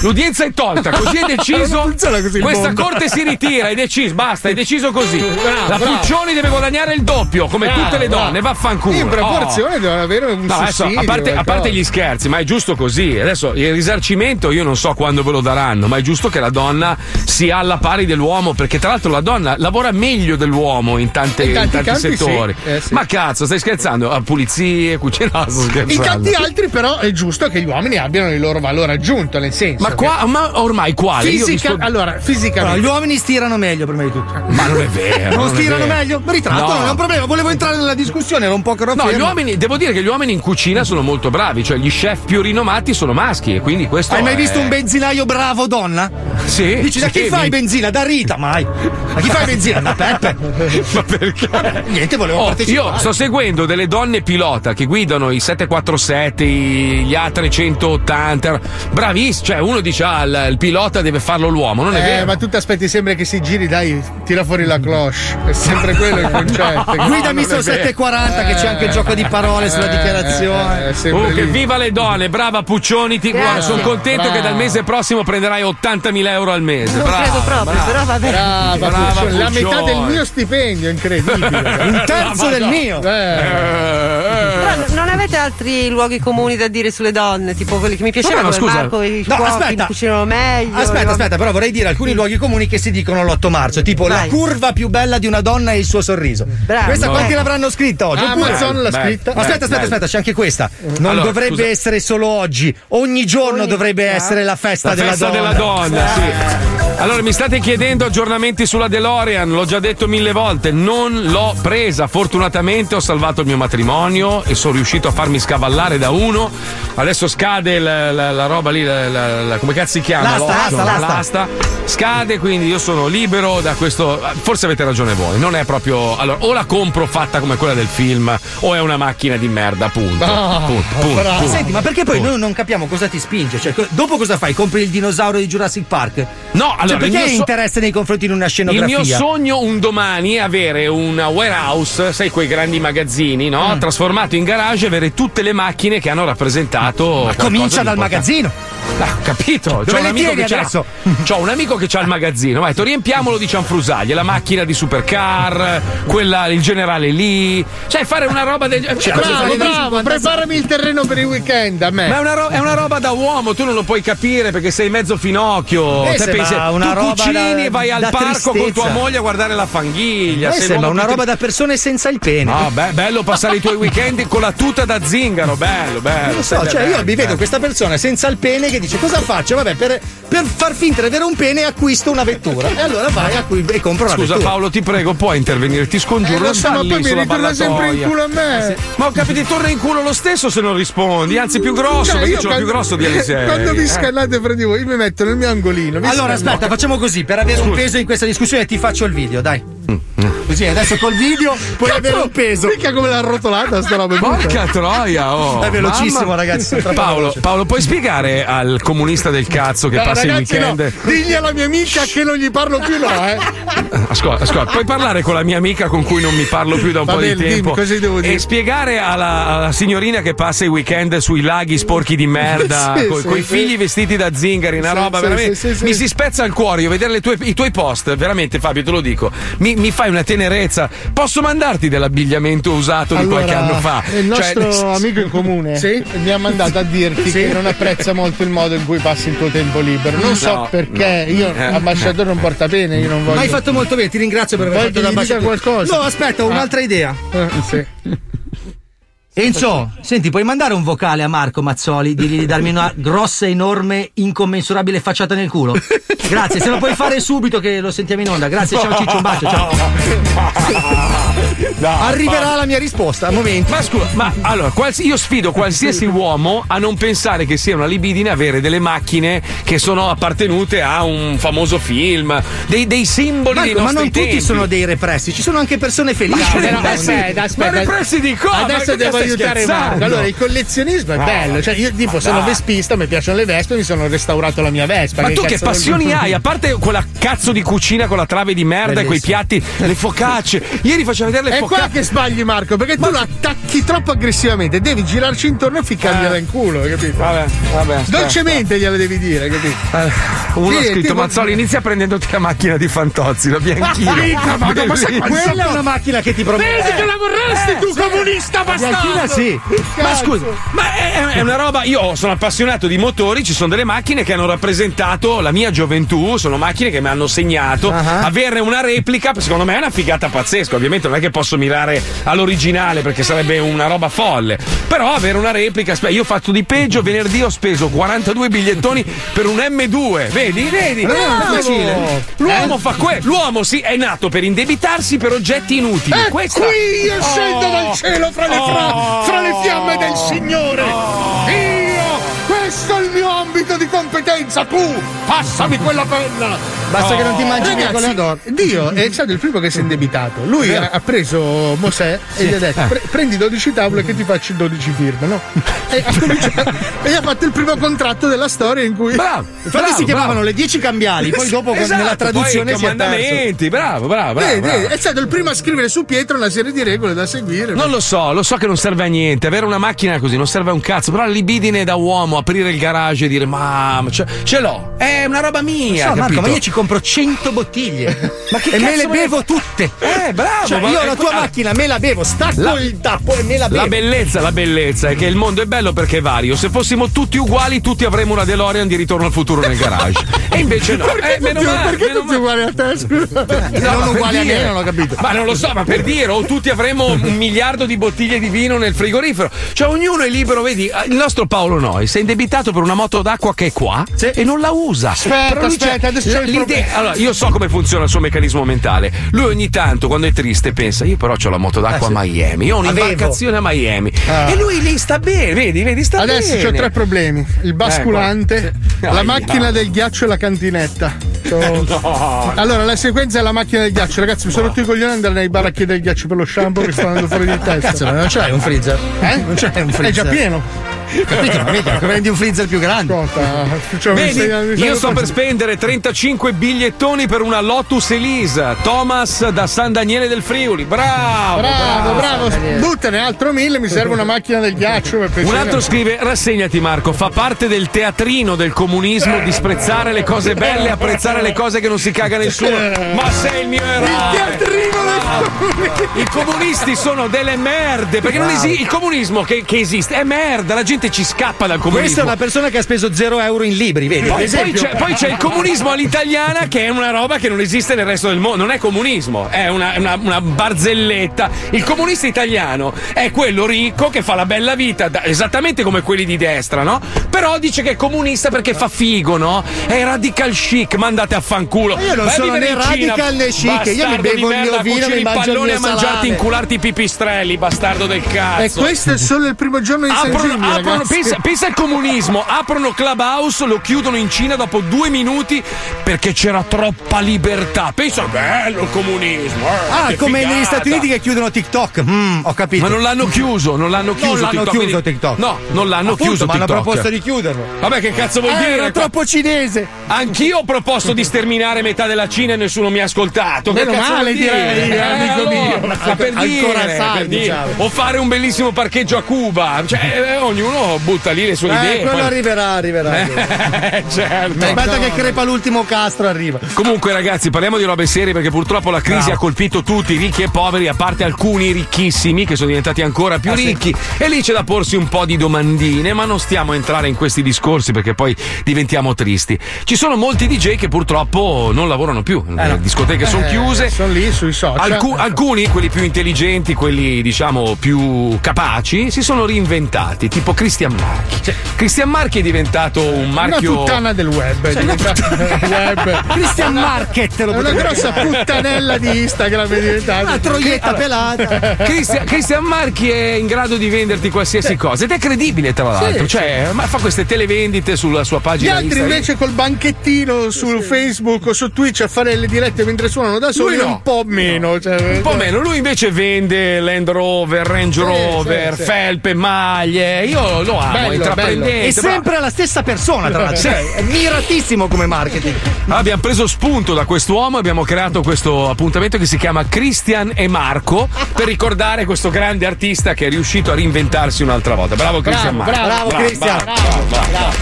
L'udienza è tolta, così hai (laughs) deciso. Così Questa corte si ritira, hai deciso, basta, hai deciso così. Bravo, la bravo. Puccioni deve guadagnare il doppio, come Bravo, tutte le donne, vaffanculo. In proporzione Oh. devono avere un No, adesso, a, parte, a parte qualcosa. gli scherzi, ma è giusto così. Adesso il risarcimento io non so quando ve lo daranno, ma è giusto che la donna sia alla pari dell'uomo, perché tra l'altro la donna lavora meglio dell'uomo in, tante- In tanti in tanti settori. sì. Eh, sì. Ma cazzo, stai scherzando? A pulizie, cucina, no, sto scherzando. In tanti altri, però, è giusto che gli uomini abbiano il loro valore aggiunto, nel senso. Ma, che- qua, ma ormai quale? Fisica- visto- Allora, fisicamente. gli uomini stirano meglio prima di tutto. Ma non è vero. Non è stirano vero. meglio? Ritratto, No. non è un problema. Volevo entrare nella discussione, ero un po' che No, gli uomini, devo dire che gli uomini in cucina sono molto bravi, cioè gli chef più rinomati sono maschi e quindi questo Hai mai è- visto un benzinaio bravo donna? Sì. Dici da sì, chi fai mi- benzina? Da Rita, mai. Da chi fai (laughs) benzina? Da Peppe. (laughs) Ma perché? Niente, volevo Oh, partecipare. io sto seguendo delle donne pilota che guidano i 747, i- gli A380. Bravissimo, cioè uno dice ah, il, il pilota deve farlo l'uomo, non è Eh, vero. ma tu ti aspetti sempre che si giri, dai, tira fuori la cloche. È sempre quello il concetto. (laughs) No, Guidami vero. 740 che c'è anche il gioco di parole sulla Eh, dichiarazione. sempre Comunque, lì. viva le donne, brava Puccioni, ti guarda, sono contento Brava. che dal mese prossimo prenderai 80.000 euro al mese. Non brava, credo proprio, brava. però vabbè. Brava, Brava Puccioni, la metà Puccioni. del mio stipendio, incredibile. (laughs) Un terzo del no. mio. Eh. Non avete altri luoghi comuni da dire sulle donne, tipo quelli che mi piacevano ma come scusa. Marco, i No, aspetta. Cucinano meglio. Aspetta, no? aspetta, però vorrei dire alcuni luoghi comuni che si dicono l'8 marzo, tipo Vai. la curva più bella di una donna è il suo sorriso. Bravo. Questa No. quanti l'avranno scritta oggi? Oppure- Amazon l'ha scritta. beh. Aspetta, aspetta, bello. aspetta, c'è anche questa. Non Allora, dovrebbe scusa. essere solo oggi, ogni giorno Ogni- dovrebbe ah. essere la festa, La della, festa donna. della donna, sì. Allora, mi state chiedendo aggiornamenti sulla DeLorean, l'ho già detto mille volte, non l'ho presa. Fortunatamente ho salvato il mio matrimonio e sono riuscito a farmi scavallare da uno. Adesso scade la, la- la roba lì, la, la- la- come cazzo si chiama? L'asta, L'option, l'asta, l'asta. Scade, quindi io sono libero da questo. Forse avete ragione voi, non è proprio. Allora, o la compro fatta come quella del film, o è una macchina di merda, punto. Ah, punto, punto, punto. Senti, ma perché poi noi non capiamo cosa ti spinge? Cioè, dopo cosa fai? Compri il dinosauro di Jurassic Park? No, allora, cioè, il perché hai so- interesse nei confronti di una Il scenografia? mio sogno un domani è avere una warehouse, sai, quei grandi magazzini, no? Mm. Trasformato in garage e avere tutte le macchine che hanno rappresentato. qualcosa Comincia dal magazzino. Ah, capito? Dove C'ho un le amico tieni che c'ha- adesso? C'ho un amico che c'ha il magazzino. Vai, riempiamolo di cianfrusaglie, la macchina di supercar, quella, il generale lì. Cioè, fare una roba del cioè, Bravo, bravo, preparami il terreno per il weekend a me. Ma è una, ro- è una roba da uomo, tu non lo puoi capire perché sei mezzo finocchio. Eh, Te pensi- una tu roba cucini, da- vai al parco con tua tristezza. moglie a guardare la fanghiglia. Eh, sembra una roba da persone senza il pene. No, beh, bello passare i tuoi weekend con la tuta da zingaro, bello, bello. Non lo so, bello, cioè io bello, mi vedo questa persona senza il pene che perché dice cosa faccio? Vabbè, per, per far finta di avere un pene acquisto una vettura. E allora vai acqui- e compro una Scusa vettura. Paolo, ti prego, puoi intervenire, ti scongiuro. Eh, lo so, ma poi mi ritorna sempre in culo a me. Ma ho capito, ti torna in culo lo stesso se non rispondi, anzi più grosso, Cioè, perché io ce l'ho più quando- grosso di Alisei. Quando vi Eh. scannate fra di voi, io mi metto nel mio angolino. Allora, aspetta, facciamo così, per avere un peso in questa discussione ti faccio il video, dai. Così adesso col video puoi avere un peso. Mica come l'ha rotolata sta roba. Porca troia, oh. È velocissimo, Mamma- ragazzi, Paolo. Paolo, puoi spiegare al comunista del cazzo che No, passa ragazzi, il weekend? no. Digli alla mia amica che non gli parlo più, no, eh. (laughs) Ascolta, ascolta, puoi parlare con la mia amica con cui non mi parlo più da un Va po' di bene, dimmi, tempo dire? e spiegare alla, alla signorina che passa i weekend sui laghi sporchi di merda (laughs) Sì, con sì, i sì. figli vestiti da zingari, una Sì, roba sì, veramente sì, sì, sì. mi si spezza il cuore io vedere le tue- i tuoi post, veramente Fabio, te lo dico. Mi, mi fai una tenerezza. Posso mandarti dell'abbigliamento usato di qualche Allora, anno fa? Il Cioè, nostro (laughs) amico in comune Sì? mi ha mandato a dirti Sì? che non apprezza molto il modo in cui passi il tuo tempo libero. Non so No, perché, no. io Eh. ambasciatore non porta bene, io non voglio. Ma hai fatto molto bene, ti ringrazio per aver Vuoi fatto dica qualcosa? No, aspetta, ho un'altra idea. Eh, sì. (laughs) Enzo, senti, puoi mandare un vocale a Marco Mazzoli, dirgli di darmi una grossa, enorme, incommensurabile facciata nel culo? Grazie, se lo puoi fare subito che lo sentiamo in onda. Grazie, ciao Ciccio, un bacio, ciao. Arriverà la mia risposta, a momento. Ma scusa, ma allora, quals- io sfido qualsiasi uomo a non pensare che sia una libidine avere delle macchine che sono appartenute a un famoso film, dei, dei simboli dei Marco, ma nostri non tutti tempi. sono dei repressi, ci sono anche persone felici. No, però, repressi. aspetta, aspetta. Ma repressi di cosa? Ma Adesso devo aiutare? Marco. Allora, il collezionismo è No. bello. Cioè, io tipo sono dai. vespista, mi piacciono le vespe, mi sono restaurato la mia vespa. Ma tu che cazzo vuol passioni dire? hai? A parte quella cazzo di cucina con la trave di merda e quei piatti, le focacce. Ieri faceva vedere le È qua focacce. che sbagli, Marco, perché tu lo attacchi troppo aggressivamente. Devi girarci intorno e ficcargliela in culo, capito? Eh. Vabbè, vabbè. aspetta. Dolcemente gliela devi dire, capito? Eh, Uno ha Sì, scritto tipo- Mazzoli inizia prendendoti la macchina di Fantozzi, la bianchina. Mica, ma- (laughs) ma Quella è una macchina che ti promette. Vedi che la vorresti tu, comunista bastardo! Bianchina sì. Ma scusa, ma è, è una roba. Io sono appassionato di motori, ci sono delle macchine che hanno rappresentato la mia gioventù, sono macchine che mi hanno segnato. Ah. Avere una replica, secondo me è una figata pazzesca. Ovviamente non è che posso mirare all'originale perché sarebbe una roba folle. Però avere una replica, io ho fatto di peggio, venerdì ho speso 42 bigliettoni per un M2. Vedi, vedi? Bravo! L'uomo fa quello. L'uomo sì, è nato per indebitarsi per oggetti inutili. E Questa- qui io scendo Oh. dal cielo fra le, Oh. Fra le fiamme del Signore. Ambito di competenza. Tu, passami quella penna. Basta che non ti mangi Ragazzi, con Dio è stato il primo che si è indebitato. Lui ha, ha preso Mosè e gli ha detto: Eh. "Pre- prendi 12 tavole che ti faccio 12 firme, no? (laughs) E ha cominciato e ha fatto il primo contratto della storia in cui. Bravo, Infatti si chiamavano le 10 cambiali, poi dopo Esatto, nella traduzione poi si è perso. bravo, bravo, bravo, Vedi, bravo. è stato il primo a scrivere su Pietro una serie di regole da seguire. Non lo so, lo so che non serve a niente. Avere una macchina così non serve a un cazzo. Però la libidine da uomo, aprire il garage e dire: Ma ce, ce l'ho, è una roba mia. So, Marco, ma io ci compro 100 bottiglie (laughs) Ma che e me le bevo tutte. Eh, bravo, Cioè, io la tua que- macchina me la bevo, stacco La- il tappo e me la bevo. La bellezza, la bellezza è che il mondo è bello perché è vario. Se fossimo tutti uguali, tutti avremmo una DeLorean di ritorno al futuro nel garage. (laughs) E invece no. Perché Eh, meno tutti, male, perché meno tutti uguali a te? Scusa. Eh, (laughs) No, non uguali a me, dire. non ho capito. Ma non lo so, ma per dire, o tutti avremo un miliardo di bottiglie di vino nel frigorifero. Cioè, ognuno è libero, vedi, il nostro Paolo Noi si è indebitato per una moto d'acqua che è qua e non la usa. Aspetta, aspetta, c'è- adesso c'è il l'idea-. Allora, io so come funziona il suo meccanismo mentale. Lui ogni tanto, quando è triste, pensa: Io però ho la moto d'acqua Eh, sì. a Miami, io ho Avevo. un'imbarcazione a Miami. Ah. E lui lì sta bene, vedi, vedi, sta Adesso bene. ho tre problemi: il basculante, Eh, la macchina del ghiaccio e la cantinetta. C'ho- (laughs) No. Allora, la sequenza è la macchina del ghiaccio. Ragazzi, mi sono rotto i coglioni andare nei bar a chiedere il ghiaccio per lo shampoo che sto andando fuori di (laughs) testa. Cazzo, ma non l'hai un freezer? Eh? Non l'hai un freezer? È già pieno. Capito? Mica, prendi un freezer più grande. Ascolta, c'ho Vedi, io sto per spendere 35 bigliettoni per una Lotus Elise. Thomas da San Daniele del Friuli. Bravo, Bravo, bravo, buttane altro mille, mi serve una macchina del ghiaccio per Un altro scrive: Rassegnati, Marco. Fa parte del teatrino del comunismo disprezzare le cose belle apprezzare le cose che non si caga nessuno. Ma sei il mio eroe! Il teatrino del I comunisti sono delle merde perché non esiste il comunismo che, che esiste è merda. La gente gente ci scappa dal comunismo. Questa è una persona che ha speso 0 euro in libri, vedi? Poi, poi c'è, poi c'è il (laughs) comunismo all'italiana che è una roba che non esiste nel resto del mondo. Non è comunismo, è una, una- una barzelletta. Il comunista italiano è quello ricco che fa la bella vita, da- esattamente come quelli di destra, no? Però dice che è comunista perché fa figo, no? È radical chic, mandate a fanculo. Ma io non Vai sono né radical né chic, io mi bevo di il mio merda, vino, mi mangio mio a mangiarti, incularti i pipistrelli, bastardo del cazzo. E questo è solo il primo giorno di San Aprono, Gimmi, aprono- pensa, pensa al comunismo, aprono Clubhouse, lo chiudono in Cina dopo due minuti perché c'era troppa libertà. Pensa, bello il comunismo. eh, Ah, che come figata. negli Stati Uniti che chiudono TikTok. Mm, ho capito. Ma non l'hanno chiuso, non l'hanno chiuso. Non l'hanno TikTok, chiuso quindi- TikTok. No, non l'hanno Appunto, chiuso ma hanno TikTok. proposto di chiuderlo. Vabbè, che cazzo vuol Eh, dire? era troppo cinese. Anch'io ho proposto di sterminare metà della Cina e nessuno mi ha ascoltato. Che Meno cazzo male, direi, Eh, amico mio. allora, ma per Ancora dire, sai, per dire. diciamo. O fare un bellissimo parcheggio a Cuba. Cioè, eh, ognuno butta lì le sue Eh, idee. quello poi- arriverà, arriverà. Eh, (laughs) certo. Aspetta che crepa l'ultimo castro, arriva. Comunque, ragazzi, parliamo di robe serie perché purtroppo la crisi Bravo. ha colpito tutti, ricchi e poveri, a parte alcuni ricchissimi che sono diventati ancora più Ah, sì. ricchi. E lì c'è da porsi un po' di domandine, ma non stiamo a entrare in questi discorsi perché poi diventiamo tristi. Ci sono molti DJ che purtroppo non lavorano più, le discoteche sono Eh, chiuse. Sono lì sui social. Alcu- alcuni, quelli più intelligenti, quelli diciamo più capaci, si sono reinventati, tipo Christian Marchi. Christian Marchi è diventato un marchio. Una puttana del web. È Cioè, web. (laughs) Christian Market lo È una grossa chiamare. puttanella di Instagram è diventata. Una troietta pelata. Christian, Christian Marchi è in grado di venderti qualsiasi cosa ed è credibile tra l'altro, Sì, cioè ma fa queste televendite sulla sua Gli pagina altri Instagram. invece col banchettino su Facebook o su Twitch a fare le dirette mentre suonano da soli Lui no. un po' meno. Cioè, Un po' meno, lui invece vende Land Rover, Range Sì, Rover, sì, sì. felpe, maglie. Io lo amo, Bello, è intraprendente. E sempre la stessa persona, tra l'altro. Cioè, È miratissimo come marketing. Abbiamo preso spunto da quest'uomo e abbiamo creato questo appuntamento che si chiama Christian e Marco per ricordare questo grande artista che è riuscito a reinventarsi un'altra volta. Bravo Christian Bravo, Marco. bravo, Christian. bravo, bravo.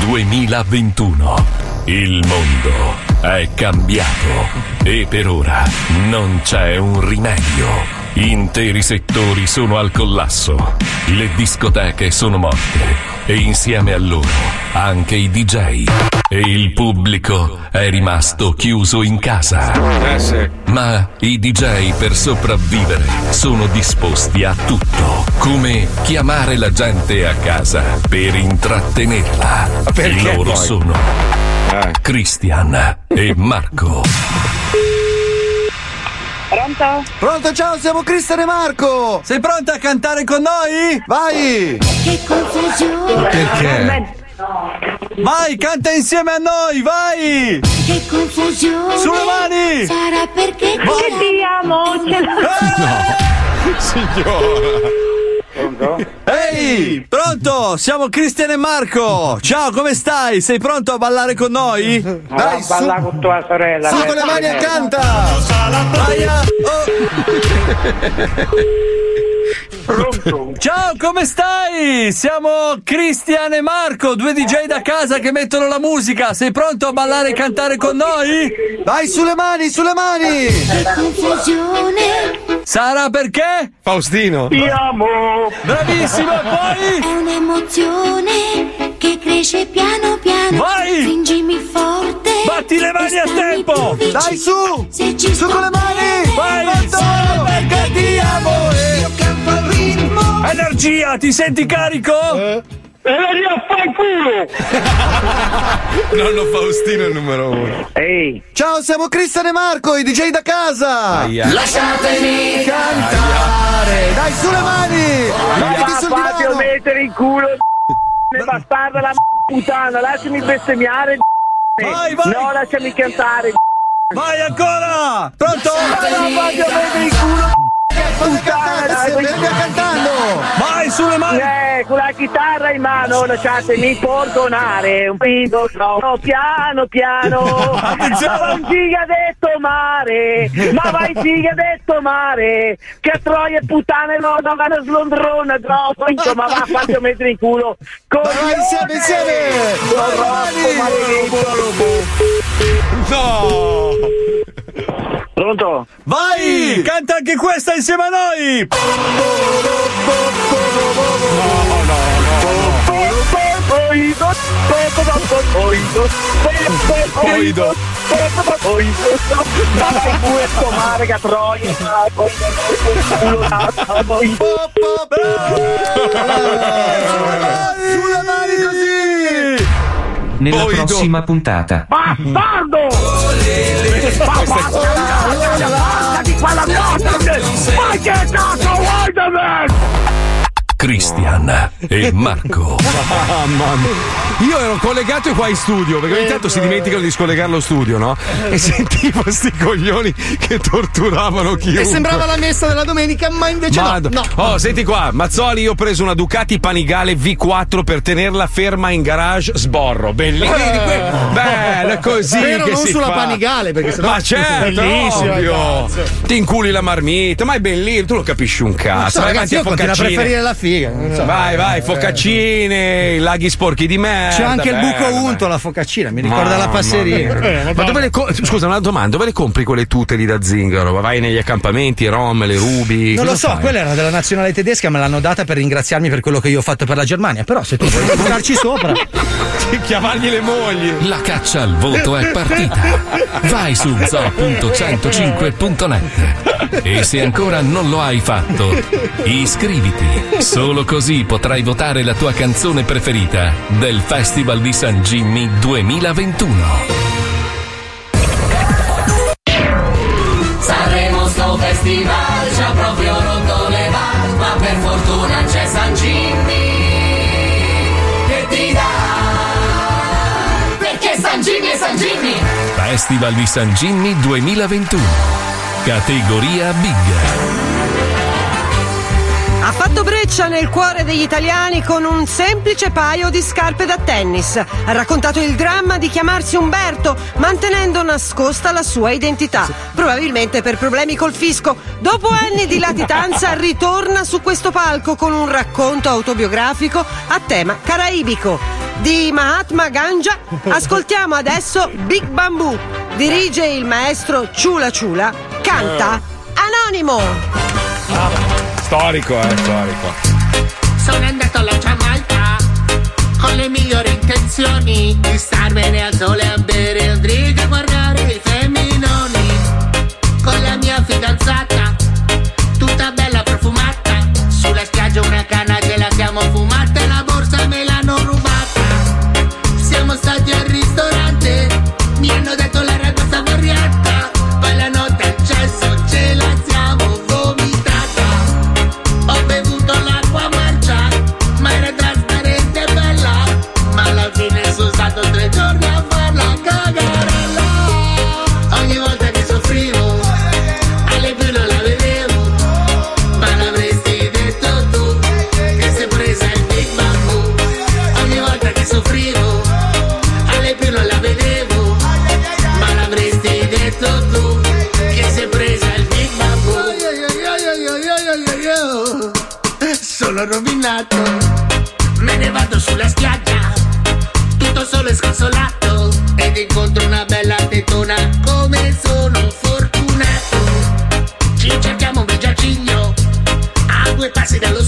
2021. Il mondo è cambiato e per ora non c'è un rimedio. Interi settori sono al collasso, le discoteche sono morte e insieme a loro anche i DJ. E il pubblico è rimasto chiuso in casa. Eh. Ma i DJ per sopravvivere sono disposti a tutto, come chiamare la gente a casa per intrattenerla. perché Loro poi? sono Christian e Marco. Pronto? Pronto, ciao, siamo Cristian e Marco. Sei pronta a cantare con noi? Vai! Che confusione! Perché? Vai, canta insieme a noi, vai! Che confusione! Sulle mani! Sarà perché Vai. ti amo! Ce l'ho- (laughs) Ehi, pronto? Siamo Cristian e Marco. Ciao, come stai? Sei pronto a ballare con noi? Dai, balla con tua sorella. Su con le mani e canta! Vai a- oh. (laughs) Ciao, come stai? Siamo Cristian e Marco, due DJ da casa che mettono la musica. Sei pronto a ballare e cantare con noi? Vai sulle mani, sulle mani! Che confusione! Sarà perché? Faustino. Ti amo! Bravissimo, e poi? È un'emozione che cresce piano piano. Vai! Stringimi forte. Batti le mani a tempo! Dai, su! Su con le mani! Vai! Solo perché ti amo! eh. Energia, ti senti carico? Energia, fanculo! (laughs) Nonno Faustino è il numero uno. Ehi! Ciao, siamo Cristian e Marco, i DJ da casa! Aia. Lasciatemi Cantare! Dai, sulle mani! Mettiti sul divano! mettere in culo le bastarda la puttana, lasciami bestemmiare Vai, vai! No, lasciami cantare Vai ancora! Pronto? Non in culo puttana venga cantando! Vai sulle mani! Eh, con la chitarra in mano lasciatemi perdonare. Un pito troppo piano piano! Ma vai giga detto mare. Ma vai giga detto mare. Che troia e puttane no, no, vanno slondrona troppo Insomma va fatelo mettere in culo. Vai, insieme, insieme! No! Pronto? Vai! Canta anche questa insieme a noi! No, no, no. Oido, oido, oido, mare che troia, Sulle mani così! Nella Oido. prossima puntata. Bastardo! Basta di quella cosa! Ma che cazzo vuoi da me? Cristian e Marco. Mamma mia. Io ero collegato qua in studio perché ogni tanto si dimenticano di scollegare lo studio, no? E sentivo sti coglioni che torturavano chiunque. E sembrava la messa della domenica, ma invece Mado- no. no. Oh, senti qua, Mazzoli, io ho preso una Ducati Panigale V4 per tenerla ferma in garage, sborro. Bellissimo. Que- Bello, così. Che non sulla fa. Panigale, perché sennò- Ma certo, Bellissimo, ovvio. Ti inculi la marmita, ma è bellissimo, tu lo capisci un cazzo. so, Vai ragazzi, io a preferire la figa. so. Vai, vai, Eh. focaccine, i laghi sporchi di merda. C'è anche il buco bello, unto, la focaccina, mi ricorda Mamma la passeria. mia. Ma dove le co- scusa, una domanda, dove le compri quelle tute lì da zingaro? Vai negli accampamenti, rom, le rubi? Non lo so, fai? quella era della nazionale tedesca, me l'hanno data per ringraziarmi per quello che io ho fatto per la Germania. Però se tu vuoi buttarci sopra. (laughs) Chiavargli le mogli. La caccia al voto è partita. Vai su zoo.105.net e se ancora non lo hai fatto, iscriviti. Solo così potrai votare la tua canzone preferita del Festival di San Jimmy 2021. Sanremo sto festival ci ha proprio rotto le balle Ma per fortuna c'è San Jimmy Che ti dà Perché San Jimmy è San Jimmy Festival di San Jimmy 2021. Categoria Big. Ha fatto breccia nel cuore degli italiani con un semplice paio di scarpe da tennis. Ha raccontato il dramma di chiamarsi Umberto, mantenendo nascosta la sua identità. Probabilmente per problemi col fisco. Dopo anni di latitanza, (laughs) ritorna su questo palco con un racconto autobiografico a tema caraibico. Di Mahatma Ganja ascoltiamo adesso Big Bamboo. Dirige il maestro Ciula Ciula. Canta Anonimo. Storico, eh, storico. Sono andato alla Giamaica con le migliori intenzioni di starmene al sole a bere un drink e guardare i femminoni. Con la mia fidanzata, tutta bella profumata, sulla spiaggia una canna che la siamo fumata Rovinato, me ne vado sulla spiaggia, tutto solo e sconsolato, ed incontro una bella tetona, come sono fortunato. Ci cerchiamo un bel giaciglio, a due passi dallo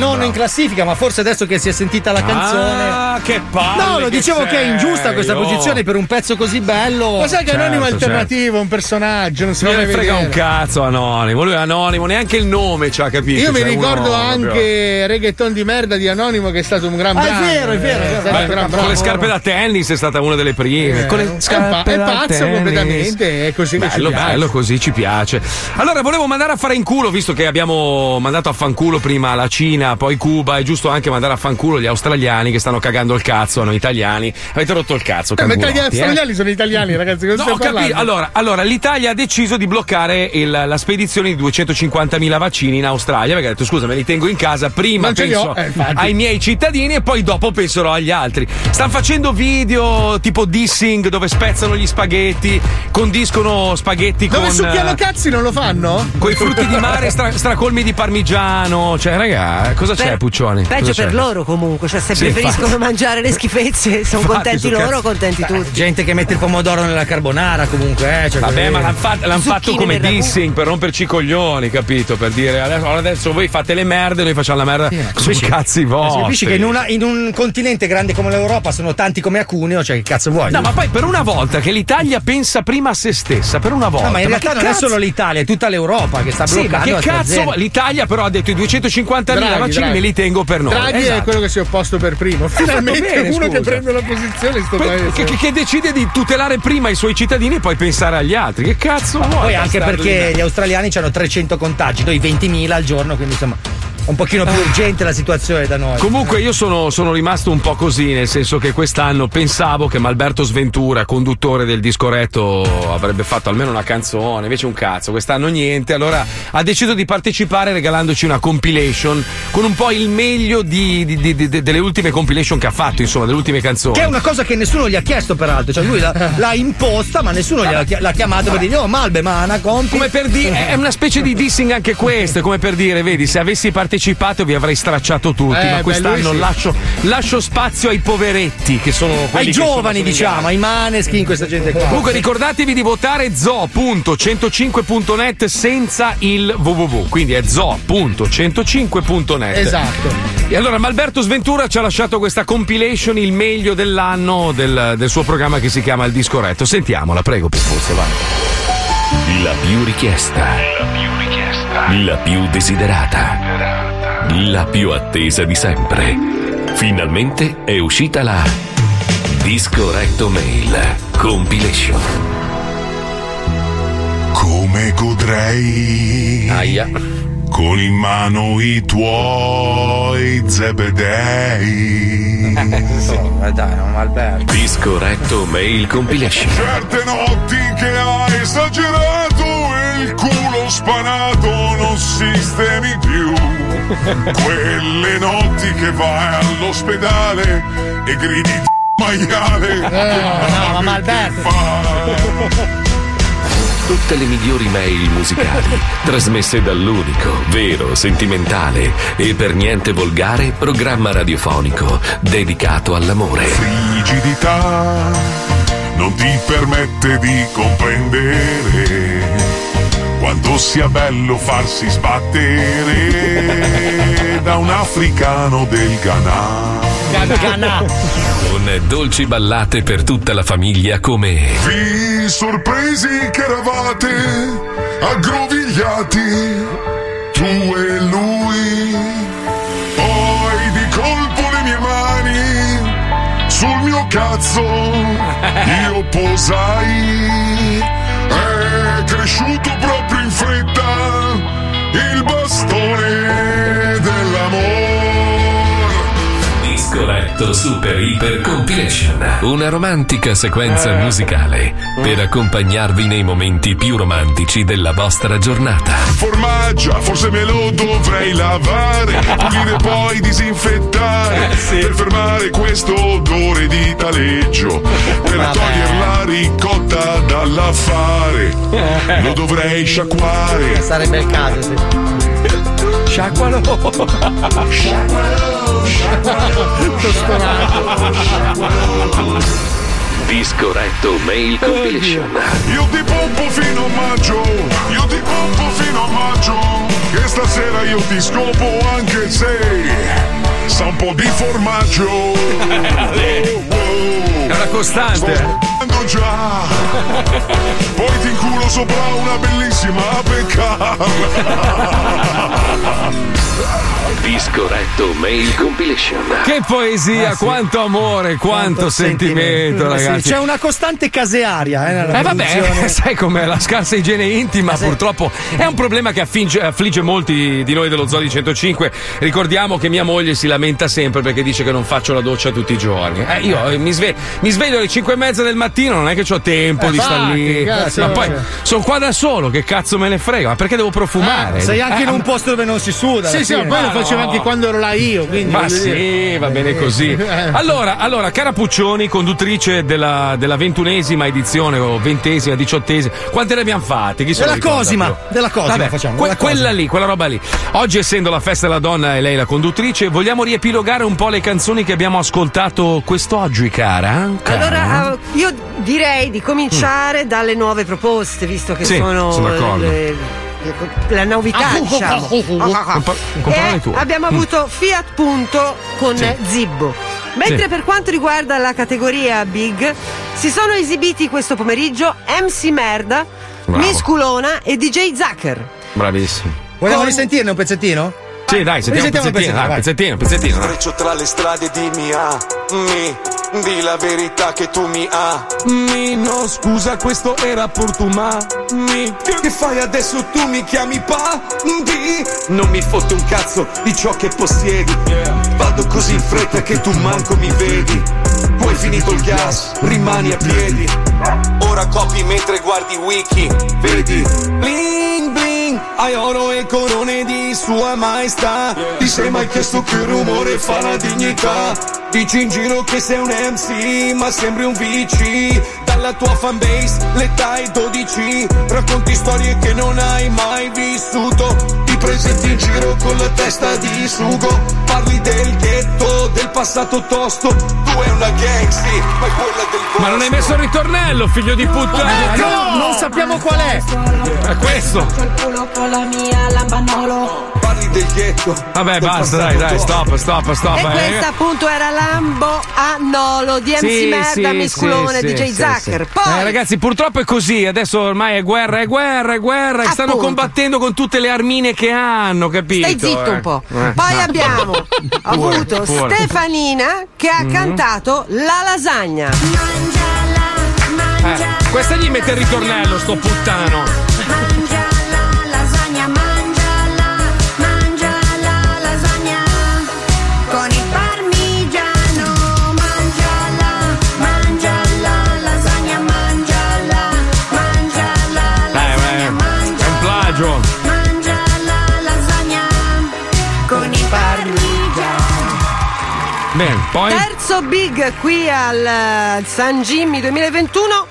Peccato che Bravo, bravo. in classifica, ma forse adesso che si è sentita la canzone. Ah, che palle No, lo che dicevo che è ingiusta questa oh. posizione per un pezzo così bello. Ma sai che Certo, Anonimo è certo. alternativo, è un personaggio, non si Non ne frega un vedere. cazzo Anonimo, lui è Anonimo, neanche il nome ci ha capito. Io mi cioè, ricordo anche proprio- reggaeton di merda di Anonimo che è stato un gran Ah, è brano. vero, è vero, è vero, Eh, è un gran Con le brano. scarpe da tennis è stata una delle prime. Eh, Con è le pa- scarpe è da pazzo tennis. completamente, è così che ci bello, piace. bello, così ci piace. Allora, volevo mandare a fare in culo, visto che abbiamo mandato a fanculo prima la Cina, poi Cuba, è giusto anche mandare a fanculo gli australiani che stanno cagando il cazzo a noi italiani. Avete rotto il cazzo, Eh, ma gli eh? australiani sono italiani, ragazzi. Cosa No, capito. Allora, allora, l'Italia ha deciso di bloccare il- la spedizione di 250.000 vaccini in Australia perché ha detto scusa, me li tengo in casa, prima penso eh, ai miei cittadini e poi dopo penserò agli altri. Stanno facendo video tipo dissing dove spezzano gli spaghetti, condiscono spaghetti Dove con succhiano eh, cazzi non lo fanno? con i frutti di mare (laughs) stra- stracolmi di parmigiano. Cioè, raga, cosa c'è, Per- Puccioni? Peggio per loro comunque, cioè se Sì, preferiscono infatti. mangiare le schifezze, (laughs) sono Infatti, contenti loro, cazzo. contenti tutti. Gente che mette il pomodoro nella carbonara comunque, eh. Cioè, Vabbè, quelli- ma l'hanno fatto, l'han fatto come dissing per romperci i coglioni, capito? Per dire adesso, adesso voi fate le merde, noi facciamo la merda su capisci? cazzi Eh, sì, vostri. capisci che in, una- in un continente grande come l'Europa sono tanti come a Cuneo, cioè che cazzo vuoi? No, ma poi per una volta che l'Italia pensa prima a se stessa, per una volta. No, ma in realtà che non è cazzo- solo l'Italia, è tutta l'Europa che sta Sì, ma bloccando. che cazzo? L'Italia però ha detto i 250.000 Draghi, vaccini. Me li tengo per noi. Draghi è Esatto. quello che si è opposto per primo. Finalmente bene, uno che scusa. prende la posizione in sto Poi- paese. che, che- che decide di tutelare prima i suoi cittadini e poi pensare agli altri. Che cazzo vuoi? Poi anche perché gli australiani hanno 300 contagi, noi 20.000 al giorno, quindi insomma è un pochino più urgente la situazione da noi. Comunque io sono, sono rimasto un po' così, nel senso che quest'anno pensavo che Malberto Sventura, conduttore del disco retto, avrebbe fatto almeno una canzone, invece un cazzo, quest'anno niente, allora ha deciso di partecipare regalandoci una compilation con un po' il meglio di- di- di- di- delle ultime compilation che ha fatto, insomma, delle ultime canzoni. Che è una cosa che nessuno gli ha chiesto, peraltro. Cioè, lui l'ha, (laughs) l'ha imposta, ma nessuno gliel'ha chi- l'ha chiamato per dire: Oh, Malbe, ma una compi. Come per dire, è una specie di dissing anche questo, come per dire, vedi, se avessi partecipato vi avrei stracciato tutti, Eh, ma beh, quest'anno lui sì. lascio, lascio spazio ai poveretti, che sono quelli Ai che, insomma, giovani, sono in diciamo, ai maneschi, questa gente qua. Comunque ricordatevi di votare zo.105.net senza il www, quindi è zo.105.net. Esatto. E allora Malberto Sventura ci ha lasciato questa compilation, il meglio dell'anno del, del suo programma che si chiama Il Disco Retto. Sentiamola, prego, Pippuzzo, vai. La più richiesta. La più richiesta. La più desiderata. La più attesa di sempre. Finalmente è uscita la Disco Recto Mail Compilation. Come godrei con in mano i tuoi zebedei. (laughs) ma dai, non Alberto. Disco Recto Mail Compilation. Certe notti che hai esagerato e il culo spanato non sistemi più. Quelle notti che vai all'ospedale e gridi di maiale. no, ma Alberto. Tutte le migliori mail musicali, (laughs) trasmesse dall'unico, vero, sentimentale e per niente volgare programma radiofonico dedicato all'amore. Frigidità non ti permette di comprendere quanto sia bello farsi sbattere da un africano del Ghana. Con dolci ballate per tutta la famiglia come Vi sorpresi che eravate aggrovigliati, tu e lui. Poi di colpo le mie mani sul mio cazzo (laughs) io posai. È cresciuto proprio fretta il bastone Disco Recto Super Iper Compilation. Una romantica sequenza musicale per accompagnarvi nei momenti più romantici della vostra giornata. Formaggia, forse me lo dovrei lavare, (laughs) pulire poi disinfettare per fermare questo odore di taleggio, per togliere la ricotta dall'affare. (laughs) Lo dovrei sciacquare. Sarebbe il caso, sì. Sciacqualo. Sciacqualo, Disco Recto Mail Compilation. Io ti pompo fino a maggio, io ti pompo fino a maggio, che stasera io ti scopo anche se sa un po' di formaggio. (laughs) È una costante. Sto già. (laughs) Poi ti inculo sopra una bellissima peccara. Disco Retto Mail Compilation. Che poesia, Ah, sì. quanto amore, quanto, sentimento, Eh sì, ragazzi. c'è una costante casearia eh, Eh vabbè, (laughs) sai com'è la scarsa igiene intima purtroppo è un problema che affinge- affligge molti di noi dello Zoo di 105. Ricordiamo che mia moglie si lamenta sempre perché dice che non faccio la doccia tutti i giorni. Eh, io eh, mi, sve- mi sveglio alle 5 e mezza del mattino, non è che ho tempo Eh, di star infatti, lì. cazzo, Ma poi cioè. sono qua da solo, che cazzo me ne frega? Ma perché devo profumare? Ah, Sei anche Eh, in un posto dove non si suda. Sì, sì, ma poi lo facevo no. anche quando ero là io. Ma sì, va bene così. (laughs) Eh. Allora, allora, cara Puccioni, conduttrice della, della ventunesima edizione o ventesima, diciottesima, quante ne abbiamo fatte? Chi Della Cosima, più? della Cosima Vabbè, facciamo, que- quella Cosima. lì, quella roba lì. Oggi, essendo la festa della donna e lei la conduttrice, vogliamo riepilogare un po' le canzoni che abbiamo ascoltato quest'oggi, cara? Cara? Allora, eh, io direi di cominciare dalle nuove proposte, visto che Sì, sono sono d'accordo. le- la novità, diciamo. Abbiamo Mm. avuto Fiat Punto con Sì. Zibbo. Mentre Sì. per quanto riguarda la categoria Big, si sono esibiti questo pomeriggio MC Merda, Bravo. Miss Culona e DJ Zucker. Bravissimo. Vogliamo Con- risentirne un pezzettino? Sì, dai, sentiamo un pezzettino, dai, pezzettino, pezzettino. dai. Intreccio tra le strade, dimmi ah, mi, di la verità che tu mi ami. No, scusa, questo era portumami. Che fai adesso? Tu mi chiami pa? Di? Non mi fotte un cazzo di ciò che possiedi. Vado così in fretta che tu manco mi vedi. Poi finito il gas, rimani a piedi. Ora copi mentre guardi wiki, vedi? Bling, hai oro e corone di sua maestà. Ti sei mai chiesto che rumore fa la dignità? Dici in giro che sei un MC, ma sembri un VC. Dalla tua fanbase, l'età è 12. Racconti storie che non hai mai vissuto. Ti presenti in giro con la testa di sugo. Parli del ghetto, del passato tosto. Tu è una gangster, ma è quella del Ma non hai messo il ritornello, figlio di puttana! No, non sappiamo qual è. È questo! Parli del ghetto. Vabbè, basta, dai, dai, stop, stop, stop. E eh. questa appunto era Lambo a Nolo di MC Sì, Merda, sì, Miss sì, DJ sì, Zucker. sì. Poi Eh, ragazzi, purtroppo è così. Adesso ormai è guerra, è guerra, è guerra. E stanno Appunto. combattendo con tutte le armine che hanno, capito? Stai zitto eh? un po'. Eh, Poi no. abbiamo (laughs) avuto pure. Stefanina che ha Mhm. cantato La lasagna. Eh, questa gli mette il ritornello, sto puttano. Bene, poi. Terzo big qui al eh, San Jimmy 2021,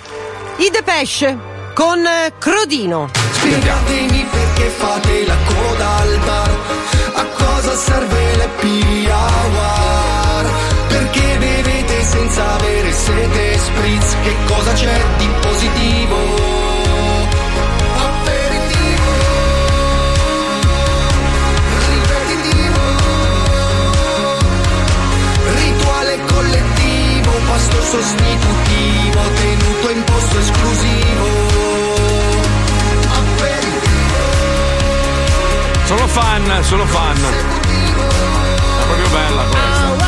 i Depeche con eh, Crodino. Spiegatemi perché fate la coda al bar A cosa serve l'happy hour Perché bevete senza avere sete spritz Che cosa c'è di positivo Pasto sostitutivo Tenuto in posto esclusivo. Sono fan, sono fan. È proprio bella questa.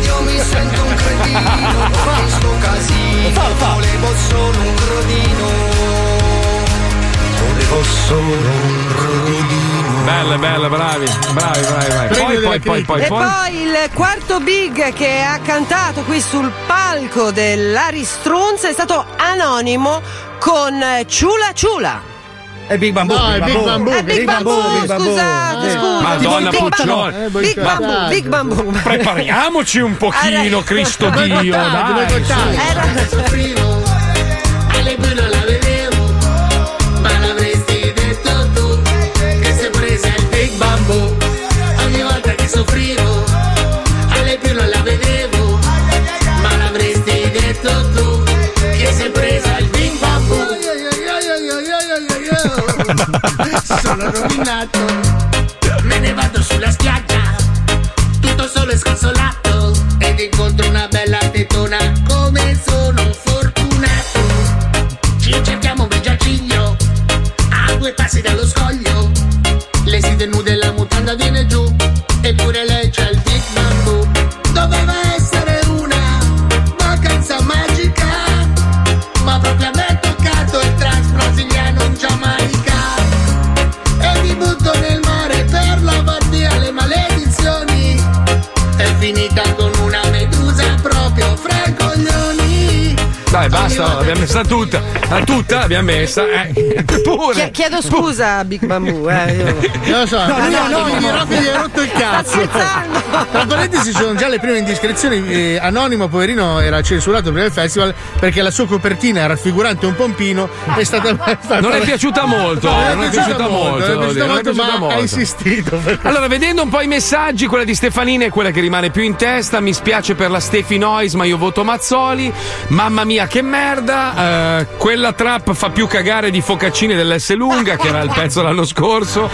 Io mi sento un cretino (laughs) questo casino Volevo solo un crodino Volevo solo un crodino Bella, bella, bravi, bravi, bravi, bravi. Poi, poi, poi, poi, e poi. poi il quarto big che ha cantato qui sul palco dell'Aristrunz è stato Anonimo con Ciula Ciula. È Big Bamboo. No, è Big Bamboo. È Big Bamboo, Big Bamboo. scusate, Eh. scusa. Madonna Big. Bamboo, Eh, Big. Bamboo, Big Bamboo. Prepariamoci un pochino, Cristo (laughs) Dio, dai. Era- sono rovinato La tutta l'abbiamo messa. Eh, (laughs) pure. Chie- Chiedo scusa, Big Bamboo. Eh, io... Non lo so, No, no, no, no, no. gli Rocco gli hai rotto il cazzo. Tra parentesi, ci sono già le prime indiscrezioni. Eh, Anonimo, poverino, era censurato per il festival perché la sua copertina raffigurante un pompino. È stata. (laughs) Non è piaciuta molto, Non è piaciuta molto, non è piaciuta non molto, ma molto. ha insistito. Allora, vedendo un po' i messaggi, quella di Stefanina è quella che rimane più in testa. Mi spiace per la Stefi Nois, ma io voto Mazzoli. Mamma mia, che merda. Eh, quella trap fa più cagare di Focaccini dell'S Lunga, che era il pezzo l'anno scorso.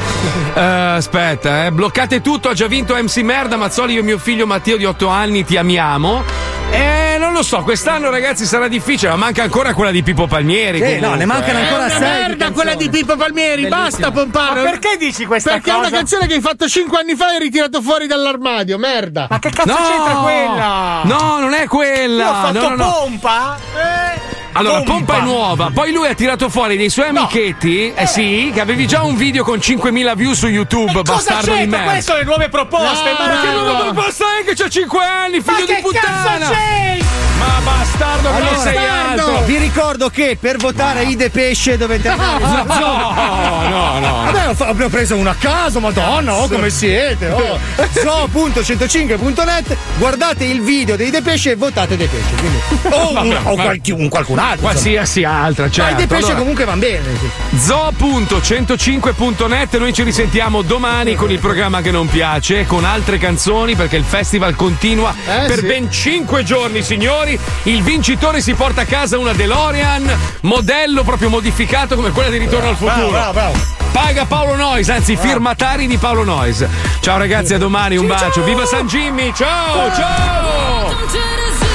Eh, aspetta, eh. bloccate tutto. Ha già vinto MC Merda. Mazzoli, io e mio figlio Matteo di 8 anni, ti amiamo. Eh, non lo so, quest'anno ragazzi sarà difficile, ma manca ancora quella di Pippo Palmieri. Eh, no, ne mancano eh. ancora È una merda quella di Pippo Palmieri, basta pompare. Ma perché dici questa Perché è cosa? una canzone che hai fatto 5 anni fa e hai ritirato fuori dall'armadio, merda. Ma che cazzo No! c'entra quella? No, non è quella. Io ho fatto No, no, no. pompa? Eh? Allora, pompa. è nuova, poi lui ha tirato fuori dei suoi amichetti, eh sì, che avevi già un video con 5.000 view su YouTube, Cosa bastardo di merda. Queste sono le nuove proposte, No, ma perché nuova proposta è che c'ha 5 anni, figlio Ma di che puttana! Ma bastardo che non Allora, sei altro! vi ricordo che per votare Ide Pesce dovete (laughs) andare No, no, no, no. Vabbè, ho fa- abbiamo preso una a caso, madonna, oh come siete, oh. (laughs) So.105.net, guardate il video dei De Pesce e votate De Pesce. Quindi, o, un, o ma- un qualcun altro. Insomma. Qualsiasi altra, Ma certo. i De Pesce Allora, comunque van bene. sì. Zo.105.net noi ci risentiamo domani con il programma che non piace, con altre canzoni perché il festival continua Eh, per sì. ben 5 giorni, signori. Il vincitore si porta a casa una DeLorean, modello proprio modificato come quella di Ritorno al futuro. Bravo, bravo, bravo. Paga Paolo Nois, anzi firmatari di Paolo Nois. Ciao ragazzi, a domani, un bacio. Viva San Jimmy, ciao, ciao!